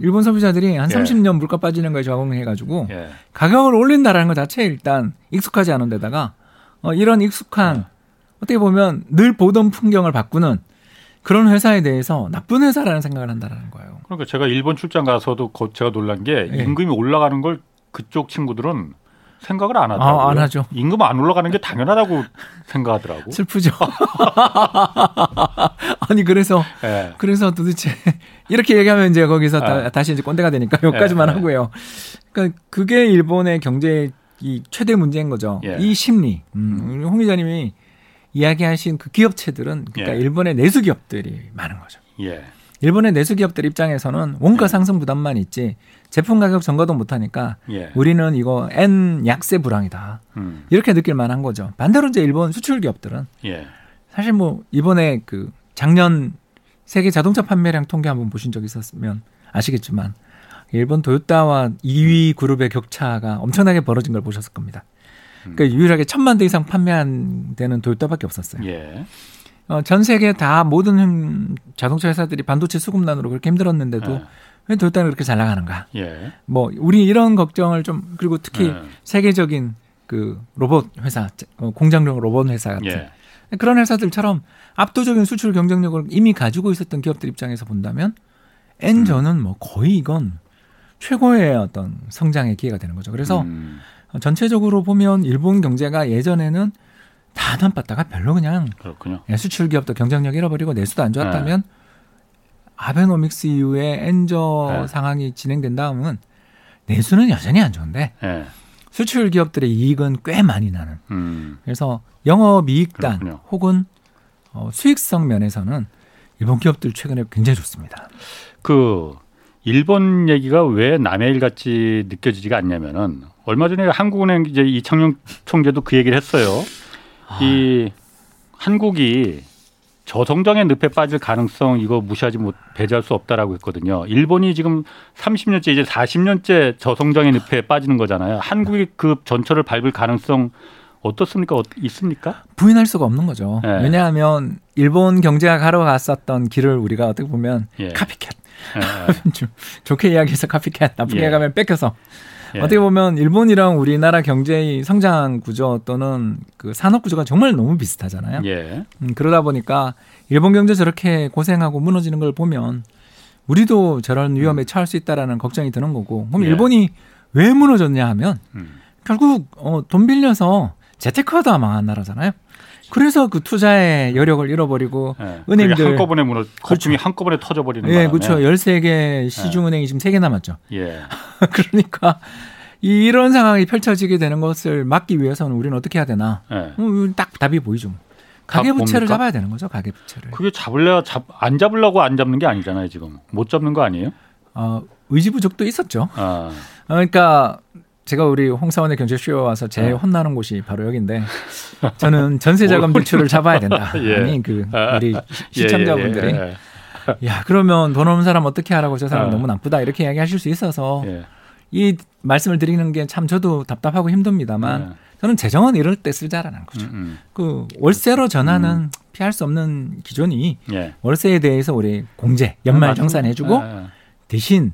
Speaker 2: 일본 소비자들이 한
Speaker 1: 예.
Speaker 2: 30년 물가 빠지는 거에 적응해가지고
Speaker 1: 예.
Speaker 2: 가격을 올린다라는 것 자체에 일단 익숙하지 않은 데다가 어, 이런 익숙한 어떻게 보면 늘 보던 풍경을 바꾸는 그런 회사에 대해서 나쁜 회사라는 생각을 한다라는 거예요.
Speaker 1: 그러니까 제가 일본 출장 가서도 거- 제가 놀란 게
Speaker 2: 예.
Speaker 1: 임금이 올라가는 걸 그쪽 친구들은 생각을 안 하더라고요.
Speaker 2: 아, 안 하죠.
Speaker 1: 임금 안 올라가는 게 당연하다고 *laughs* 생각하더라고.
Speaker 2: 슬프죠. *laughs* 아니 그래서
Speaker 1: 예.
Speaker 2: 그래서 도대체 *laughs* 이렇게 얘기하면 이제 거기서 다,
Speaker 1: 아.
Speaker 2: 다시 이제 꼰대가 되니까 여기까지만
Speaker 1: 예, 예.
Speaker 2: 하고요. 그러니까 그게 일본의 경제 이 최대 문제인 거죠.
Speaker 1: 예.
Speaker 2: 이 심리. 음, 우리 홍 기자님이 이야기하신 그 기업체들은 그러니까
Speaker 1: 예.
Speaker 2: 일본의 내수 기업들이 많은 거죠.
Speaker 1: 예.
Speaker 2: 일본의 내수 기업들 입장에서는 원가
Speaker 1: 예.
Speaker 2: 상승 부담만 있지 제품 가격 전가도 못 하니까
Speaker 1: 예.
Speaker 2: 우리는 이거 N 약세 불황이다.
Speaker 1: 음.
Speaker 2: 이렇게 느낄 만한 거죠. 반대로 이제 일본 수출 기업들은
Speaker 1: 예.
Speaker 2: 사실 뭐 이번에 그 작년 세계 자동차 판매량 통계 한번 보신 적 있었으면 아시겠지만 일본 도요타와 2위 그룹의 격차가 엄청나게 벌어진 걸 보셨을 겁니다. 그러니까 유일하게 천만 대 이상 판매한 데는 도요타밖에 없었어요.
Speaker 1: 예.
Speaker 2: 어, 전 세계 다 모든 음, 자동차 회사들이 반도체 수급난으로 그렇게 힘들었는데도
Speaker 1: 예.
Speaker 2: 왜 도요타는 그렇게 잘 나가는가?
Speaker 1: 예.
Speaker 2: 뭐 우리 이런 걱정을 좀 그리고 특히
Speaker 1: 예.
Speaker 2: 세계적인 그 로봇 회사, 어, 공장용 로봇 회사 같은
Speaker 1: 예.
Speaker 2: 그런 회사들처럼 압도적인 수출 경쟁력을 이미 가지고 있었던 기업들 입장에서 본다면 엔저는 뭐 거의 이건 최고의 어떤 성장의 기회가 되는 거죠. 그래서
Speaker 1: 음,
Speaker 2: 전체적으로 보면 일본 경제가 예전에는 다 나빴다가 별로 그냥
Speaker 1: 그렇군요.
Speaker 2: 수출 기업도 경쟁력 잃어버리고 내수도 안 좋았다면 아베노믹스 이후에 엔저
Speaker 1: 네.
Speaker 2: 상황이 진행된 다음은 내수는 여전히 안 좋은데
Speaker 1: 예.
Speaker 2: 수출 기업들의 이익은 꽤 많이 나는
Speaker 1: 음.
Speaker 2: 그래서 영업이익단
Speaker 1: 그렇군요.
Speaker 2: 혹은 어, 수익성 면에서는 일본 기업들 최근에 굉장히 좋습니다.
Speaker 1: 그 일본 얘기가 왜 남의 일 같이 느껴지지가 않냐면은 얼마 전에 한국은행 이제 이창용 총재도 그 얘기를 했어요. 이 한국이 저성장의 늪에 빠질 가능성 이거 무시하지 못 배제할 수 없다라고 했거든요. 일본이 지금 30년째 이제 40년째 저성장의 늪에 빠지는 거잖아요. 한국이 그 전철을 밟을 가능성 어떻습니까? 어- 있습니까?
Speaker 2: 부인할 수가 없는 거죠.
Speaker 1: 네.
Speaker 2: 왜냐하면 일본 경제가 가러 갔었던 길을 우리가 어떻게 보면
Speaker 1: 예.
Speaker 2: 카피캣 *laughs* 좋게 이야기해서 카피캣 나쁘게
Speaker 1: 예.
Speaker 2: 가면 뺏겨서
Speaker 1: 예.
Speaker 2: 어떻게 보면 일본이랑 우리나라 경제의 성장 구조 또는 그 산업 구조가 정말 너무 비슷하잖아요.
Speaker 1: 예.
Speaker 2: 음, 그러다 보니까 일본 경제 저렇게 고생하고 무너지는 걸 보면 우리도 저런 위험에 처할 수 있다라는 걱정이 드는 거고 그럼
Speaker 1: 음. 예.
Speaker 2: 일본이 왜 무너졌냐 하면
Speaker 1: 음.
Speaker 2: 결국 어, 돈 빌려서 재테크 하다 망한 나라잖아요. 그래서 그 투자의 여력을 잃어버리고
Speaker 1: 예.
Speaker 2: 은행들-
Speaker 1: 한꺼번에 무너
Speaker 2: 그렇죠.
Speaker 1: 거품이 한꺼번에 터져버리는
Speaker 2: 예,
Speaker 1: 바람에
Speaker 2: 그렇죠. 13개 시중은행이 지금 3개 남았죠.
Speaker 1: 예. *laughs*
Speaker 2: 그러니까 이- 이런 상황이 펼쳐지게 되는 것을 막기 위해서는 우리는 어떻게 해야 되나?
Speaker 1: 예.
Speaker 2: 음, 딱 답이 보이죠. 가계
Speaker 1: 답
Speaker 2: 부채를
Speaker 1: 뭡니까?
Speaker 2: 잡아야 되는 거죠. 가계 부채를.
Speaker 1: 그게 잡을래 잡 안 잡으려고 안 잡는 게 아니잖아요 지금 못 잡는 거 아니에요?
Speaker 2: 어, 의지 부족도 있었죠.
Speaker 1: 아,
Speaker 2: 어, 그러니까 제가 우리 홍사원의 경제쇼에 와서 제일
Speaker 1: 네.
Speaker 2: 혼나는 곳이 바로 여기인데 저는 전세 자금 *laughs* 대출을 잡아야 된다. *laughs*
Speaker 1: 예.
Speaker 2: 아니 그
Speaker 1: 아,
Speaker 2: 우리 시- 시청자분들이
Speaker 1: 예, 예,
Speaker 2: 야 그러면 돈 없는 사람 어떻게 하라고 저 사람
Speaker 1: 아.
Speaker 2: 너무 나쁘다 이렇게 이야기하실 수 있어서
Speaker 1: 예, 예.
Speaker 2: 이 말씀을 드리는 게 참 저도 답답하고 힘듭니다만
Speaker 1: 예.
Speaker 2: 저는 재정은 이럴 때 쓰자라는 거죠.
Speaker 1: 음, 음.
Speaker 2: 그 월세로 전하는 피할 수 없는 기존이
Speaker 1: 예.
Speaker 2: 월세에 대해서 우리 공제 연말
Speaker 1: 맞습니다.
Speaker 2: 정산해주고
Speaker 1: 예, 예.
Speaker 2: 대신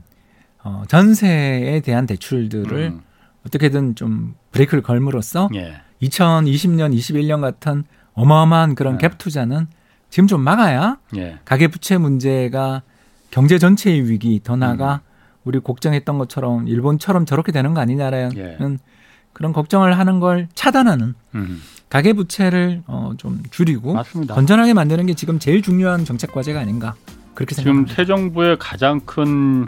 Speaker 2: 어, 전세에 대한 대출들을
Speaker 1: 음,
Speaker 2: 어떻게든 좀 브레이크를 걸므로써
Speaker 1: 예.
Speaker 2: 2020년, 21년 같은 어마어마한 그런
Speaker 1: 네.
Speaker 2: 갭 투자는 지금 좀 막아야
Speaker 1: 예.
Speaker 2: 가계 부채 문제가 경제 전체의 위기 더 나아가
Speaker 1: 음.
Speaker 2: 우리 걱정했던 것처럼 일본처럼 저렇게 되는 거 아니냐라는
Speaker 1: 예.
Speaker 2: 그런 걱정을 하는 걸 차단하는
Speaker 1: 음,
Speaker 2: 가계 부채를 어, 좀 줄이고
Speaker 1: 맞습니다.
Speaker 2: 건전하게 만드는 게 지금 제일 중요한 정책 과제가 아닌가 그렇게
Speaker 1: 지금
Speaker 2: 생각합니다.
Speaker 1: 새 정부의 가장 큰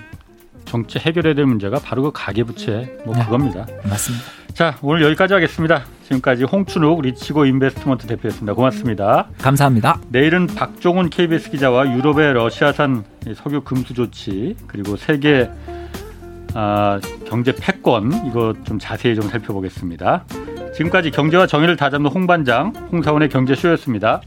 Speaker 1: 정치 해결해야 될 문제가 바로 그 가계부채 뭐
Speaker 2: 네.
Speaker 1: 그겁니다.
Speaker 2: 맞습니다.
Speaker 1: 자 오늘 여기까지 하겠습니다. 지금까지 홍춘욱 리치고 인베스트먼트 대표였습니다. 고맙습니다.
Speaker 2: 감사합니다.
Speaker 1: 내일은 박종훈 KBS 기자와 유럽의 러시아산 석유 금수 조치 그리고 세계 아, 경제 패권 이거 좀 자세히 좀 살펴보겠습니다. 지금까지 경제와 정의를 다잡는 홍반장 홍사원의 경제쇼였습니다.